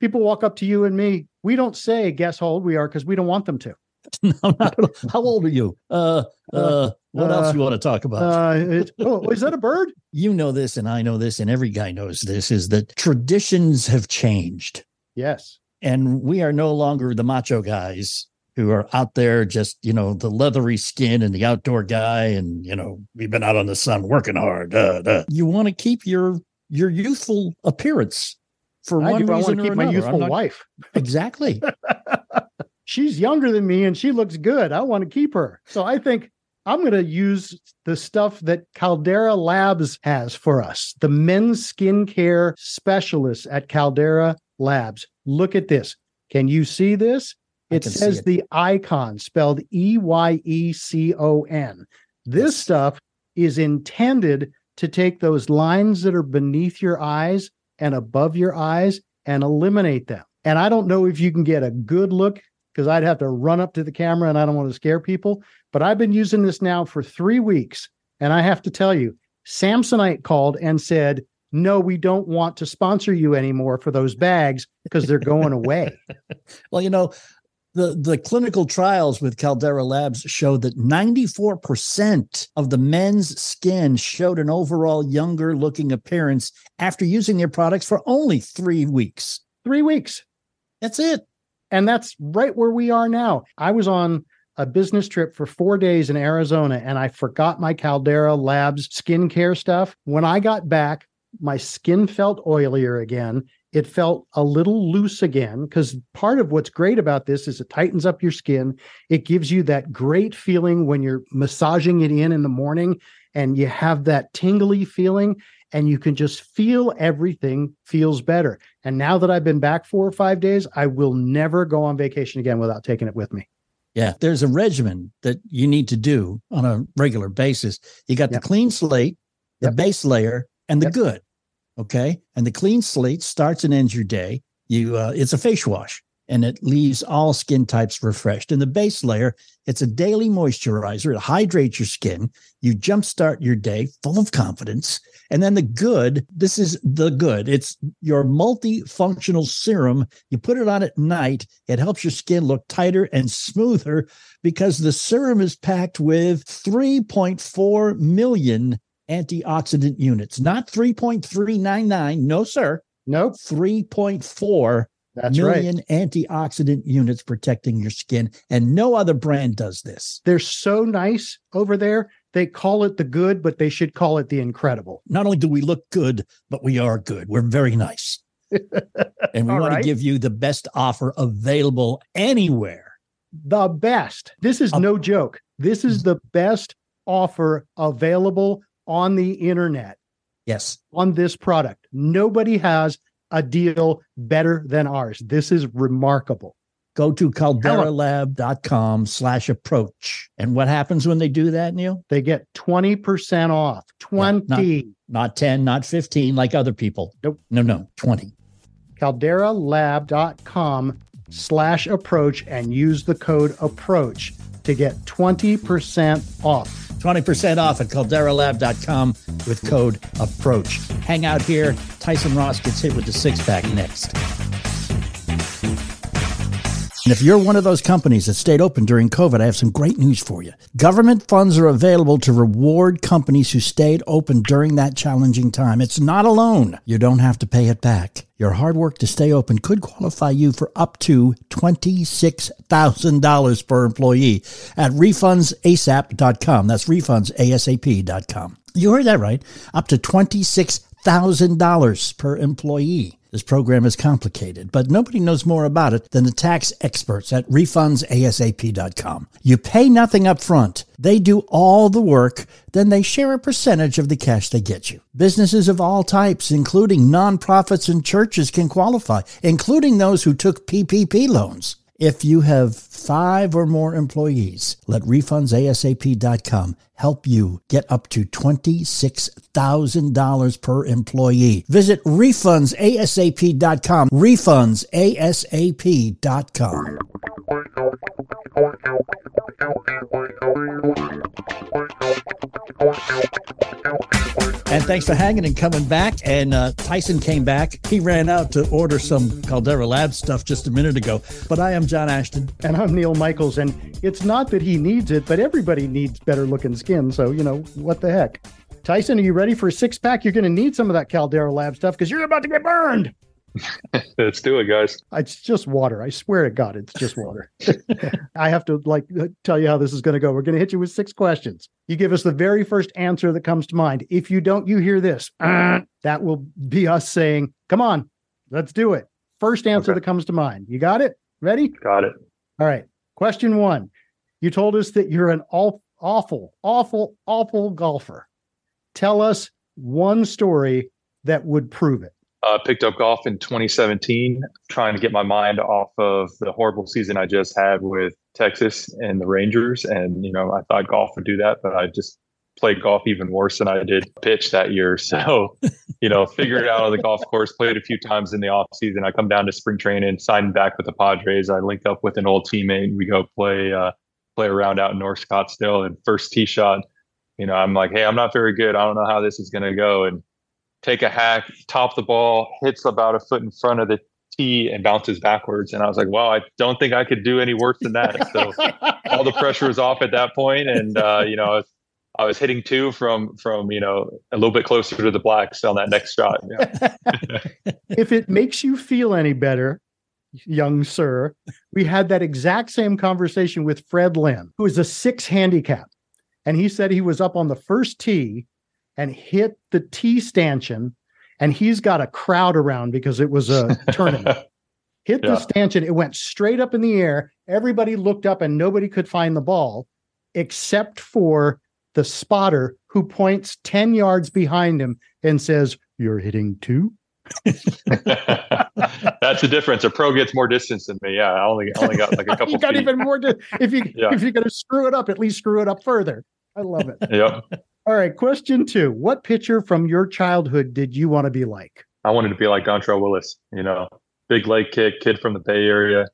People walk up to you and me. We don't say, Guess how old we are because we don't want them to. no, not at all. How old are you? Uh, uh, what else uh, you want to talk about? Uh, oh, is that a bird? you know this, and I know this, and every guy knows this: is that traditions have changed. Yes. and we are no longer the macho guys who are out there just you know the leathery skin and the outdoor guy and you know we've been out on the sun working hard uh, uh. you want to keep your your youthful appearance for I one do. I reason want to keep my youthful not- wife. exactly She's younger than me and she looks good. I want to keep her. So I think I'm going to use the stuff that Caldera Labs has for us, the men's skincare specialists at Caldera Labs. Look at this. Can you see this? It says it. the Eyecon spelled E Y E C O N. This stuff is intended to take those lines that are beneath your eyes and above your eyes and eliminate them. And I don't know if you can get a good look because I'd have to run up to the camera and I don't want to scare people. But I've been using this now for three weeks. And I have to tell you, Samsonite called and said, no, we don't want to sponsor you anymore for those bags because they're going away. well you know the the clinical trials with caldera labs showed that 94% of the men's skin showed an overall younger looking appearance after using their products for only three weeks three weeks. that's it And that's right where we are now. I was on a business trip for four days in Arizona and I forgot my Caldera Labs skincare stuff. When I got back, my skin felt oilier again. It felt a little loose again because part of what's great about this is it tightens up your skin. It gives you that great feeling when you're massaging it in in the morning and you have that tingly feeling and you can just feel everything feels better. And now that I've been back four or five days, I will never go on vacation again without taking it with me. Yeah, there's a regimen that you need to do on a regular basis. You got Yep. the clean slate, the Yep. base layer, and the Yep. good. Okay, and the clean slate starts and ends your day. You, uh, it's a face wash, and it leaves all skin types refreshed. In the base layer, it's a daily moisturizer. It hydrates your skin. You jumpstart your day full of confidence. And then the good, this is the good. It's your multifunctional serum. You put it on at night. It helps your skin look tighter and smoother because the serum is packed with 3.4 million antioxidant units, not 3.399. No, sir. Nope, 3.4 that's right. million antioxidant units protecting your skin. And no other brand does this. They're so nice over there. They call it the good, but they should call it the incredible. Not only do we look good, but we are good. We're very nice. and we want right. to give you the best offer available anywhere. The best. This is no joke. This is mm. the best offer available on the internet Yes. on this product. Nobody has a deal better than ours. This is remarkable. Go to calderalab.com slash approach. And what happens when they do that, Neil? They get 20% off. 20. not- Not 10, not 15 like other people. Nope. No, no, 20. calderalab.com slash approach and use the code approach to get 20% off. 20% off at calderalab.com with code approach. Hang out here. Tyson Ross gets hit with the six pack next. And if you're one of those companies that stayed open during COVID, I have some great news for you. Government funds are available to reward companies who stayed open during that challenging time. It's not a loan. You don't have to pay it back. Your hard work to stay open could qualify you for up to $26,000 per employee at refundsasap.com. That's refundsasap.com. You heard that right. Up to $26,000 per employee. This program is complicated, but nobody knows more about it than the tax experts at refundsasap.com. You pay nothing up front. They do all the work, then they share a percentage of the cash they get you. Businesses of all types, including nonprofits and churches, can qualify, including those who took PPP loans. If you have five or more employees, let refundsasap.com help you get up to $26,000 per employee. Visit refundsasap.com. Refundsasap.com. And thanks for hanging and coming back. And uh, Tyson came back. He ran out to order some Caldera Lab stuff just a minute ago. But I am John Ashton. And I'm Neil Michaels. And it's not that he needs it, but everybody needs better looking skin. So, you know, what the heck? Tyson, are you ready for a six pack? You're going to need some of that Caldera Lab stuff because you're about to get burned. Let's do it, guys. It's just water. I swear to God, it's just water. I have to like tell you how this is going to go. We're going to hit you with six questions. You give us the very first answer that comes to mind. If you don't, you hear this. Uh, that will be us saying, "Come on, let's do it." First answer okay. that comes to mind. You got it? Ready? Got it. All right. Question one. You told us that you're an all, awful, awful, awful golfer. Tell us one story that would prove it. Uh, picked up golf in 2017, trying to get my mind off of the horrible season I just had with Texas and the Rangers. And, you know, I thought golf would do that, but I just played golf even worse than I did pitch that year. So, you know, figured it out on the golf course, played a few times in the off season. I come down to spring training, signed back with the Padres. I linked up with an old teammate. and We go play, uh, play around out in North Scottsdale and first tee shot, you know, I'm like, Hey, I'm not very good. I don't know how this is going to go. And take a hack, top the ball, hits about a foot in front of the tee and bounces backwards. And I was like, wow, I don't think I could do any worse than that. So all the pressure was off at that point. And, uh, you know, I was, hitting two from, from, you know, a little bit closer to the blacks on that next shot. Yeah. if it makes you feel any better, young sir, we had that exact same conversation with Fred Lynn, who is a six handicap. And he said he was up on the first tee and hit the tee stanchion, and he's got a crowd around because it was a tournament. Hit yeah. the stanchion, it went straight up in the air. Everybody looked up and nobody could find the ball except for the spotter who points 10 yards behind him and says, You're hitting two. That's the difference. A pro gets more distance than me. Yeah, I only I only got like a couple. you got feet. even more. Di- if you yeah. if you're going to screw it up, at least screw it up further. I love it. Yep. All right. Question two What pitcher from your childhood did you want to be like? I wanted to be like Dontrelle Willis, you know, big leg kick, kid from the Bay Area.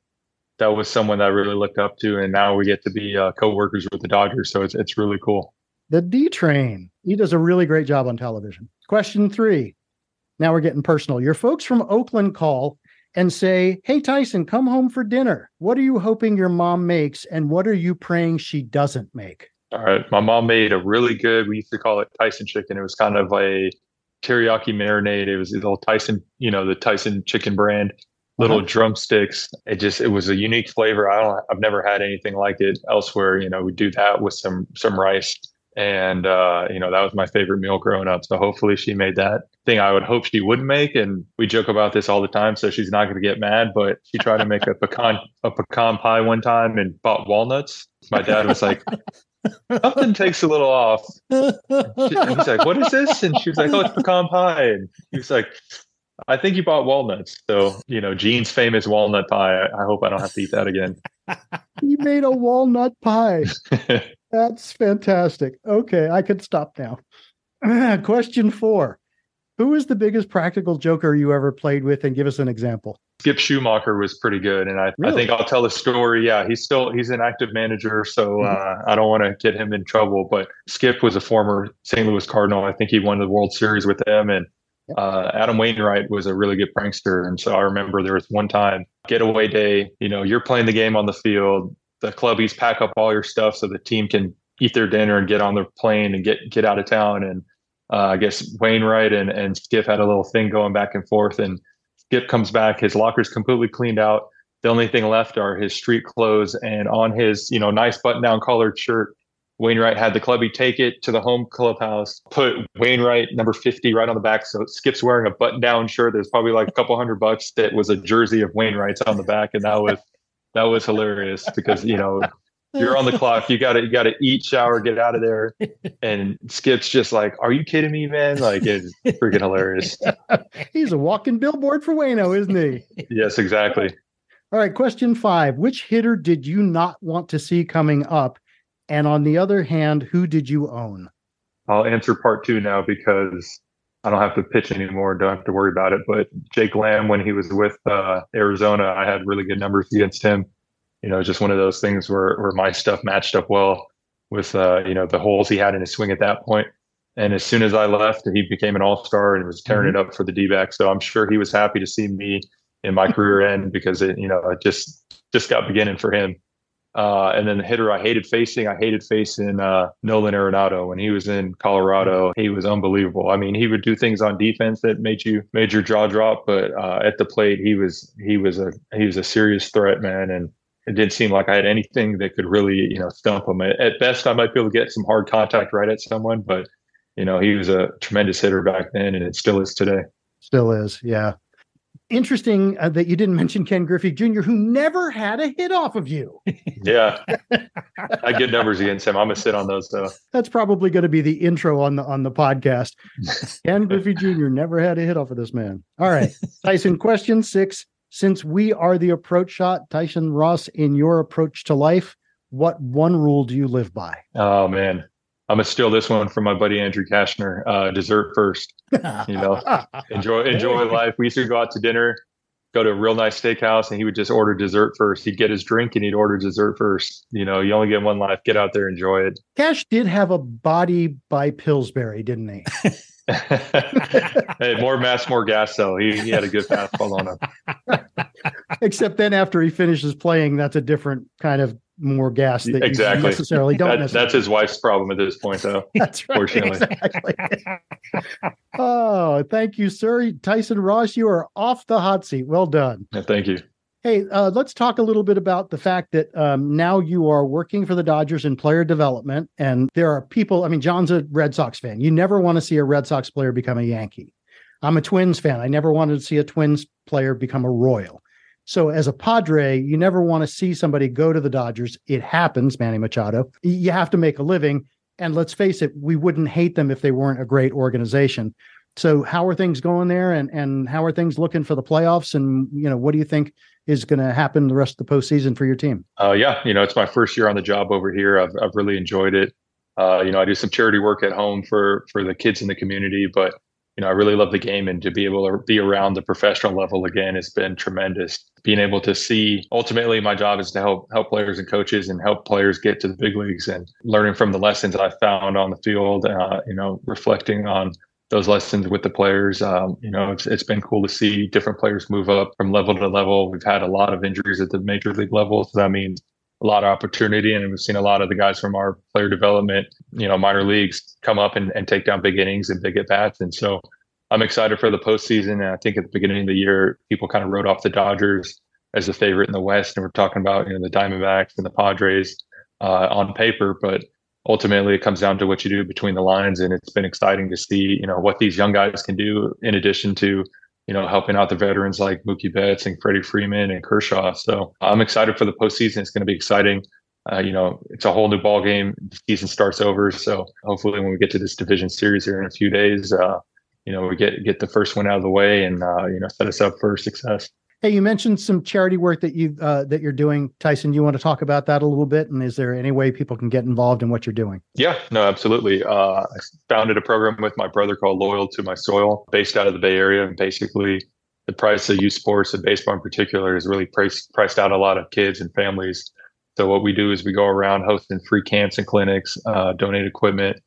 That was someone that I really looked up to. And now we get to be uh, co workers with the Dodgers. So it's, it's really cool. The D Train. He does a really great job on television. Question three. Now we're getting personal. Your folks from Oakland call and say, Hey, Tyson, come home for dinner. What are you hoping your mom makes? And what are you praying she doesn't make? All right. My mom made a really good, we used to call it Tyson chicken. It was kind of a teriyaki marinade. It was a little Tyson, you know, the Tyson chicken brand, little uh-huh. drumsticks. It just, it was a unique flavor. I don't, I've never had anything like it elsewhere. You know, we do that with some, some rice. And, uh, you know, that was my favorite meal growing up. So hopefully she made that thing I would hope she wouldn't make. And we joke about this all the time. So she's not going to get mad, but she tried to make a pecan, a pecan pie one time and bought walnuts. My dad was like, something takes a little off. And he's like, "What is this?" And she was like, "Oh, it's pecan pie." And he was like, "I think you bought walnuts." So you know, Gene's famous walnut pie. I, I hope I don't have to eat that again. he made a walnut pie. That's fantastic. Okay, I could stop now. Question four: Who is the biggest practical joker you ever played with, and give us an example? Skip Schumaker was pretty good, and I, really? I think I'll tell the story. Yeah, he's still he's an active manager, so mm-hmm. uh, I don't want to get him in trouble. But Skip was a former St. Louis Cardinal. I think he won the World Series with them, and uh, Adam Wainwright was a really good prankster. And so I remember there was one time getaway day. You know, you're playing the game on the field. The clubbies pack up all your stuff so the team can eat their dinner and get on the plane and get get out of town. And uh, I guess Wainwright and and Skip had a little thing going back and forth and Skip comes back, his locker's completely cleaned out. The only thing left are his street clothes, and on his you know nice button-down collared shirt, Wainwright had the clubby take it to the home clubhouse, put Wainwright number 50 right on the back. So Skip's wearing a button down shirt. There's probably like a couple hundred bucks that was a jersey of Wainwright's on the back. And that was that was hilarious because you know you're on the clock. You gotta you gotta eat, shower, get out of there. And Skip's just like, Are you kidding me, man? Like it's freaking hilarious. He's a walking billboard for Wayno, isn't he? yes, exactly. All right, question five. Which hitter did you not want to see coming up? And on the other hand, who did you own? I'll answer part two now because I don't have to pitch anymore. Don't have to worry about it. But Jake Lamb, when he was with uh, Arizona, I had really good numbers against him. You know, just one of those things where, where my stuff matched up well with, uh, you know, the holes he had in his swing at that point. And as soon as I left, he became an all star and was tearing mm-hmm. it up for the D back. So I'm sure he was happy to see me in my career end because it, you know, it just just got beginning for him. Uh, and then the hitter I hated facing, I hated facing uh, Nolan Arenado when he was in Colorado. He was unbelievable. I mean, he would do things on defense that made you made your jaw drop, but uh, at the plate, he was he was a he was a serious threat, man. And it didn't seem like I had anything that could really you know stump him. At best, I might be able to get some hard contact right at someone, but you know he was a tremendous hitter back then, and it still is today. Still is, yeah interesting uh, that you didn't mention Ken Griffey Jr., who never had a hit off of you. yeah, I get numbers against him. I'm gonna sit on those though. That's probably going to be the intro on the on the podcast. Ken Griffey Jr. never had a hit off of this man. All right, Tyson. Question six: Since we are the approach shot, Tyson Ross, in your approach to life, what one rule do you live by? Oh man, I'm gonna steal this one from my buddy Andrew Cashner. Uh, dessert first. You know, enjoy enjoy life. We used to go out to dinner, go to a real nice steakhouse, and he would just order dessert first. He'd get his drink and he'd order dessert first. You know, you only get one life. Get out there, enjoy it. Cash did have a body by Pillsbury, didn't he? hey, more mass, more gas. Though he, he had a good fastball on him. Except then, after he finishes playing, that's a different kind of more gas that exactly. you necessarily don't that, necessarily. That's his wife's problem at this point, though. that's right. Exactly. oh, thank you, sir. Tyson Ross, you are off the hot seat. Well done. Yeah, thank you. Hey, uh, let's talk a little bit about the fact that um, now you are working for the Dodgers in player development, and there are people. I mean, John's a Red Sox fan. You never want to see a Red Sox player become a Yankee. I'm a Twins fan. I never wanted to see a Twins player become a Royal. So as a Padre, you never want to see somebody go to the Dodgers. It happens, Manny Machado. You have to make a living. And let's face it, we wouldn't hate them if they weren't a great organization. So how are things going there and and how are things looking for the playoffs? And you know, what do you think is going to happen the rest of the postseason for your team? Uh, yeah, you know, it's my first year on the job over here. I've I've really enjoyed it. Uh, you know, I do some charity work at home for for the kids in the community, but you know, I really love the game and to be able to be around the professional level again has been tremendous. Being able to see ultimately my job is to help help players and coaches and help players get to the big leagues and learning from the lessons that I found on the field, uh, you know, reflecting on those lessons with the players. Um, you know, it's, it's been cool to see different players move up from level to level. We've had a lot of injuries at the major league level. So that means a lot of opportunity. And we've seen a lot of the guys from our player development, you know, minor leagues come up and, and take down big innings and big at bats. And so I'm excited for the postseason. And I think at the beginning of the year, people kind of wrote off the Dodgers as the favorite in the West. And we're talking about, you know, the Diamondbacks and the Padres uh, on paper. But ultimately it comes down to what you do between the lines. And it's been exciting to see, you know, what these young guys can do in addition to you know, helping out the veterans like Mookie Betts and Freddie Freeman and Kershaw. So I'm excited for the postseason. It's going to be exciting. Uh, you know, it's a whole new ball game. The season starts over, so hopefully, when we get to this division series here in a few days, uh, you know, we get get the first one out of the way and uh, you know set us up for success. Hey, you mentioned some charity work that you uh, that you're doing, Tyson. You want to talk about that a little bit, and is there any way people can get involved in what you're doing? Yeah, no, absolutely. Uh, I founded a program with my brother called Loyal to My Soil, based out of the Bay Area, and basically the price of youth sports and baseball in particular is really priced priced out a lot of kids and families. So what we do is we go around hosting free camps and clinics, uh, donate equipment,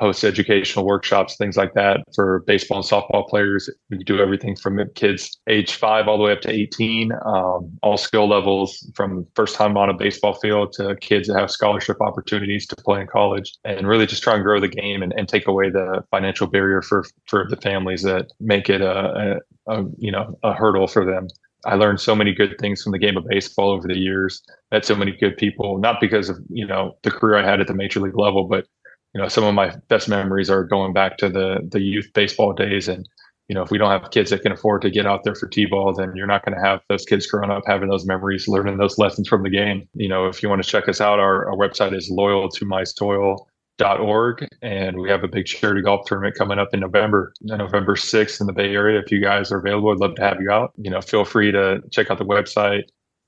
host educational workshops, things like that for baseball and softball players. We do everything from kids age five all the way up to 18, um, all skill levels from first time on a baseball field to kids that have scholarship opportunities to play in college and really just try and grow the game and, and take away the financial barrier for, for the families that make it a, a, a you know, a hurdle for them. I learned so many good things from the game of baseball over the years. Met so many good people, not because of you know the career I had at the major league level, but you know, some of my best memories are going back to the the youth baseball days. And you know, if we don't have kids that can afford to get out there for t-ball, then you're not going to have those kids growing up having those memories, learning those lessons from the game. You know, if you want to check us out, our, our website is loyal to my soil org and we have a big charity golf tournament coming up in november november 6th in the bay area if you guys are available i'd love to have you out you know feel free to check out the website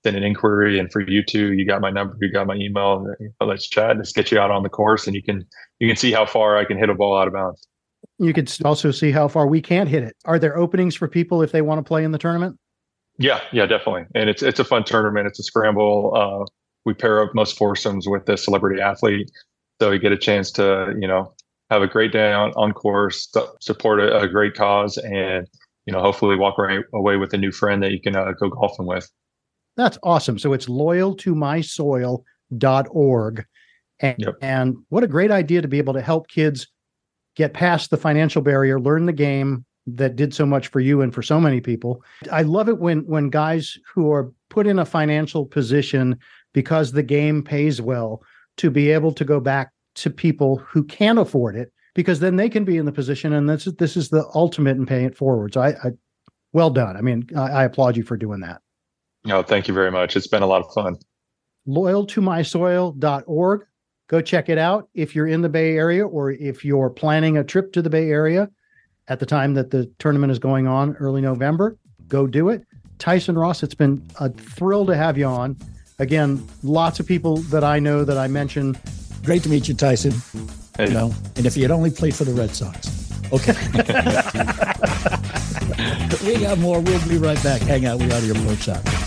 send an inquiry. And for you too, you got my number, you got my email. Let's chat. Let's get you out on the course, and you can you can see how far I can hit a ball out of bounds. You could also see how far we can't hit it. Are there openings for people if they want to play in the tournament? Yeah, yeah, definitely. And it's it's a fun tournament. It's a scramble. Uh, we pair up most foursomes with a celebrity athlete, so you get a chance to you know have a great day on, on course, support a, a great cause, and you know hopefully walk right away with a new friend that you can uh, go golfing with. That's awesome. So it's loyal to my soil.org. And, yep. and what a great idea to be able to help kids get past the financial barrier, learn the game that did so much for you and for so many people. I love it when when guys who are put in a financial position because the game pays well to be able to go back to people who can't afford it because then they can be in the position and this is this is the ultimate in paying it forward. So I, I well done. I mean, I, I applaud you for doing that. No, thank you very much. It's been a lot of fun. Loyaltomysoil.org go check it out if you're in the Bay Area or if you're planning a trip to the Bay Area at the time that the tournament is going on early November. Go do it. Tyson Ross, it's been a thrill to have you on. Again, lots of people that I know that I mentioned. Great to meet you, Tyson. Hey. You know, and if you had only played for the Red Sox. Okay. we got more. We'll be right back. Hang out. We are the approach shot.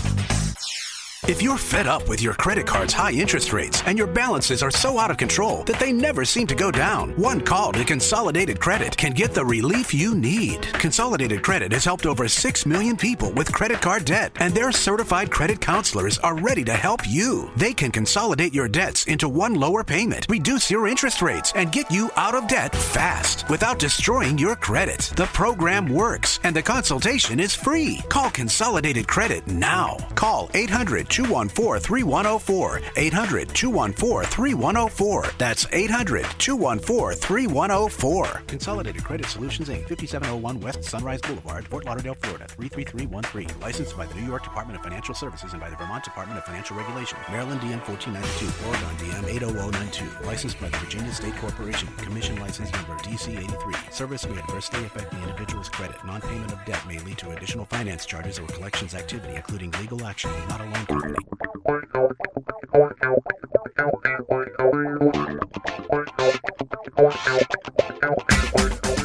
If you're fed up with your credit card's high interest rates and your balances are so out of control that they never seem to go down, one call to Consolidated Credit can get the relief you need. Consolidated Credit has helped over 6 million people with credit card debt, and their certified credit counselors are ready to help you. They can consolidate your debts into one lower payment, reduce your interest rates, and get you out of debt fast without destroying your credit. The program works, and the consultation is free. Call Consolidated Credit now. Call 800 214 3104. 800 214 3104. That's 800 214 3104. Consolidated Credit Solutions Inc., 5701 West Sunrise Boulevard, Fort Lauderdale, Florida, 33313. Licensed by the New York Department of Financial Services and by the Vermont Department of Financial Regulation. Maryland DM 1492, Oregon DM 80092. Licensed by the Virginia State Corporation. Commission license number DC 83. Service may adversely affect the individual's credit. Non payment of debt may lead to additional finance charges or collections activity, including legal action, not a loan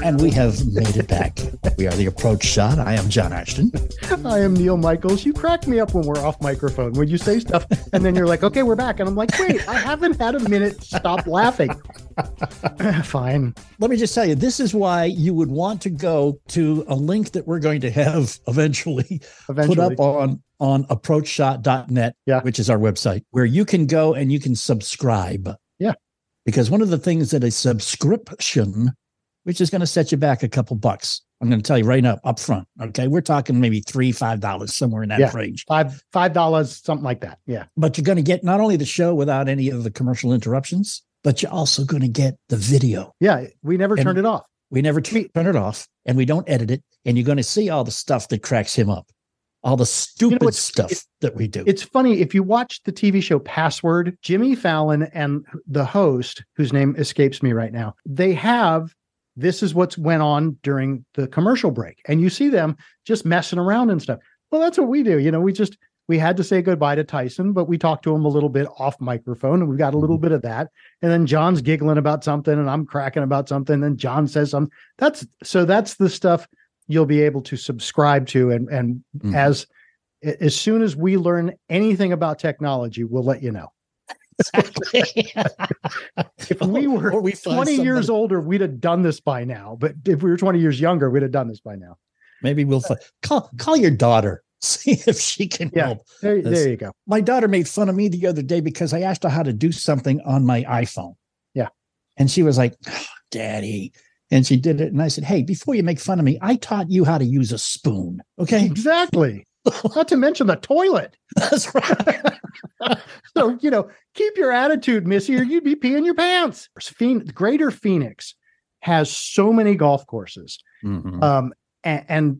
And we have made it back. We are the approach shot. I am John Ashton. I am Neil Michaels. You crack me up when we're off microphone when you say stuff and then you're like, okay, we're back. And I'm like, wait, I haven't had a minute to stop laughing. Fine. Let me just tell you, this is why you would want to go to a link that we're going to have eventually, eventually. put up on on approachshot.net, yeah. which is our website, where you can go and you can subscribe. Yeah. Because one of the things that a subscription, which is going to set you back a couple bucks, I'm going to tell you right now up front. Okay. We're talking maybe three, five dollars, somewhere in that yeah. range. Five, five dollars, something like that. Yeah. But you're going to get not only the show without any of the commercial interruptions, but you're also going to get the video. Yeah. We never and turned it off. We never t- turn it off and we don't edit it. And you're going to see all the stuff that cracks him up all the stupid you know, stuff it, that we do. It's funny if you watch the TV show Password, Jimmy Fallon and the host, whose name escapes me right now, they have this is what's went on during the commercial break, and you see them just messing around and stuff. Well, that's what we do. You know, we just we had to say goodbye to Tyson, but we talked to him a little bit off microphone, and we got a little mm-hmm. bit of that. And then John's giggling about something, and I'm cracking about something. And John says something. That's so that's the stuff you'll be able to subscribe to and and mm-hmm. as as soon as we learn anything about technology we'll let you know exactly. if we were we 20 somebody. years older we'd have done this by now but if we were 20 years younger we'd have done this by now maybe we'll find, call call your daughter see if she can yeah, help there, there you go my daughter made fun of me the other day because i asked her how to do something on my iphone yeah and she was like oh, daddy and she did it. And I said, Hey, before you make fun of me, I taught you how to use a spoon. Okay. Exactly. Not to mention the toilet. That's right. so, you know, keep your attitude, Missy, or you'd be peeing your pants. Greater Phoenix has so many golf courses mm-hmm. um, and, and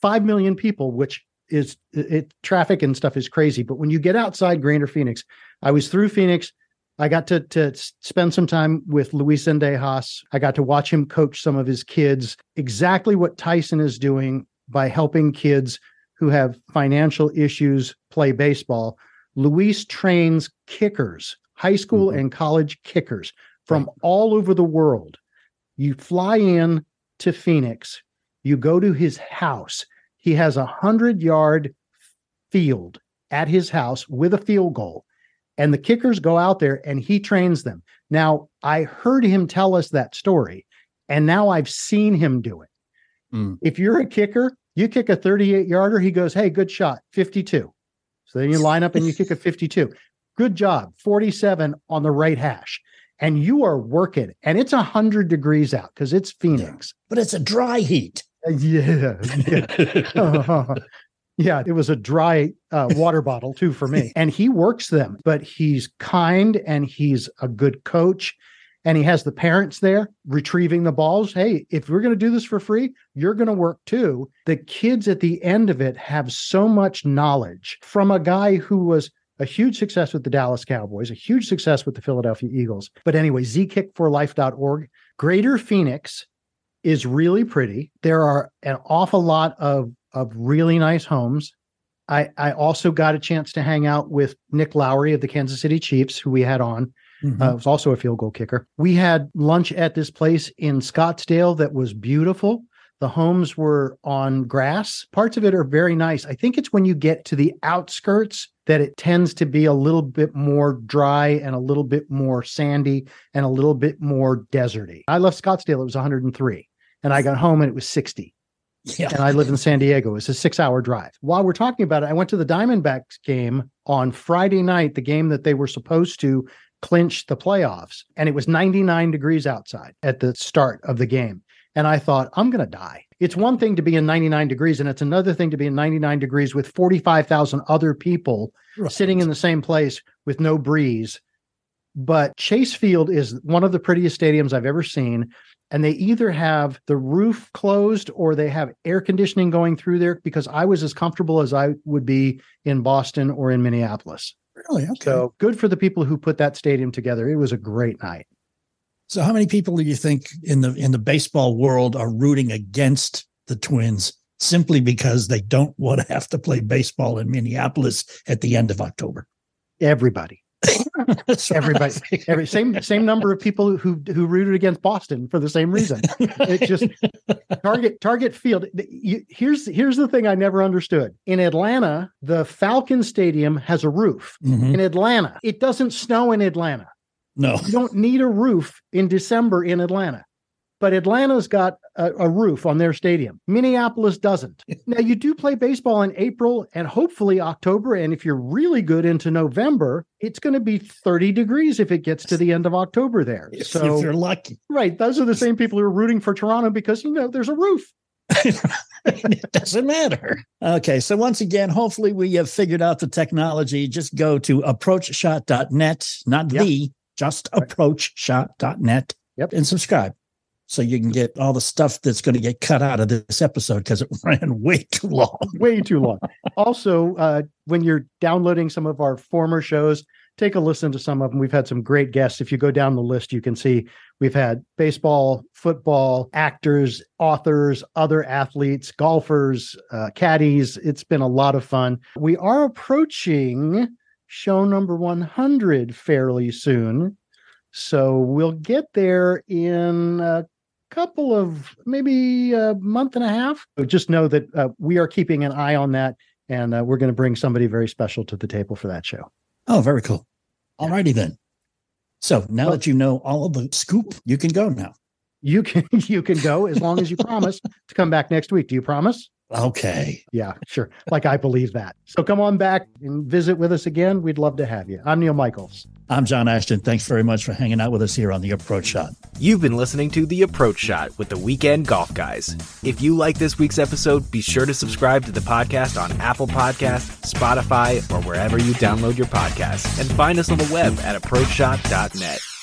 5 million people, which is it, traffic and stuff is crazy. But when you get outside Greater Phoenix, I was through Phoenix I got to to spend some time with Luis Zendejas. I got to watch him coach some of his kids. Exactly what Tyson is doing by helping kids who have financial issues play baseball. Luis trains kickers, high school Mhm. and college kickers from all over the world. You fly in to Phoenix, you go to his house. He has a hundred yard field at his house with a field goal, and the kickers go out there and he trains them. Now, I heard him tell us that story, and now I've seen him do it. Mm. If you're a kicker, you kick a 38 yarder, he goes, Hey, good shot, 52. So then you line up and you kick a 52. Good job, 47 on the right hash. And you are working, and it's 100 degrees out because it's Phoenix. But it's a dry heat. Uh, Yeah. Yeah. yeah. It was a dry uh, water bottle too for me. And he works them, but he's kind and he's a good coach. And he has the parents there retrieving the balls. Hey, if we're going to do this for free, you're going to work too. The kids at the end of it have so much knowledge from a guy who was a huge success with the Dallas Cowboys, a huge success with the Philadelphia Eagles. But anyway, zkickforlife.org. Greater Phoenix is really pretty. There are an awful lot of of really nice homes. I I also got a chance to hang out with Nick Lowery of the Kansas City Chiefs, who we had on. Mhm. Uh, was also a field goal kicker. We had lunch at this place in Scottsdale that was beautiful. The homes were on grass. Parts of it are very nice. I think it's when you get to the outskirts that it tends to be a little bit more dry and a little bit more sandy and a little bit more deserty. I left Scottsdale, it was 103, and I got home and it was 60 yeah. and I live in San Diego. It's a six hour drive. While we're talking about it, I went to the Diamondbacks game on Friday night, the game that they were supposed to clinch the playoffs, and it was 99 degrees outside at the start of the game. And I thought, I'm going to die. It's one thing to be in 99 degrees, and it's another thing to be in 99 degrees with 45,000 other people Right. sitting in the same place with no breeze. But Chase Field is one of the prettiest stadiums I've ever seen. And they either have the roof closed or they have air conditioning going through there because I was as comfortable as I would be in Boston or in Minneapolis. Really? Okay. So, good for the people who put that stadium together. It was a great night. So how many people do you think in the in the baseball world are rooting against the Twins simply because they don't want to have to play baseball in Minneapolis at the end of October? Everybody. That's what I Everybody. Every same same number of people who who rooted against Boston for the same reason. It just Target Target Field. you- here's here's the thing I never understood. In Atlanta, the Falcon Stadium has a roof. Mhm. In Atlanta, it doesn't snow in Atlanta. No. You don't need a roof in December in Atlanta. But Atlanta's got a, a roof on their stadium. Minneapolis doesn't. Now you do play baseball in April and hopefully October. And if you're really good into November, it's going to be 30 degrees if it gets to the end of October there. If, so if you're lucky. right, those are the same people who are rooting for Toronto because you know there's a roof. it doesn't matter. Okay. So once again, hopefully we have figured out the technology. Just go to approachshot.net, not Yep. the, just approachshot.net Yep. and subscribe. So you can get all the stuff that's going to get cut out of this episode because it ran way too long. way too long. also, uh, when you're downloading some of our former shows, take a listen to some of them. We've had some great guests. If you go down the list, you can see we've had baseball, football, actors, authors, other athletes, golfers, uh, caddies. It's been a lot of fun. We are approaching show number 100 fairly soon. So we'll get there in a couple of maybe a month and a half. But just know that uh, we are keeping an eye on that, and uh, we're going to bring somebody very special to the table for that show. Oh, very cool. All righty then. So now Well- that you know all of the scoop, you can go now. You can you can go as long as you promise to come back next week. Do you promise? Okay. Yeah, sure. Like I believe that. So come on back and visit with us again. We'd love to have you. I'm Neil Michaels. I'm John Ashton. Thanks very much for hanging out with us here on the Approach Shot. You've been listening to The Approach Shot with the Weekend Golf Guys. If you like this week's episode, be sure to subscribe to the podcast on Apple Podcasts, Spotify, or wherever you download your podcasts, and find us on the web at approachshot.net.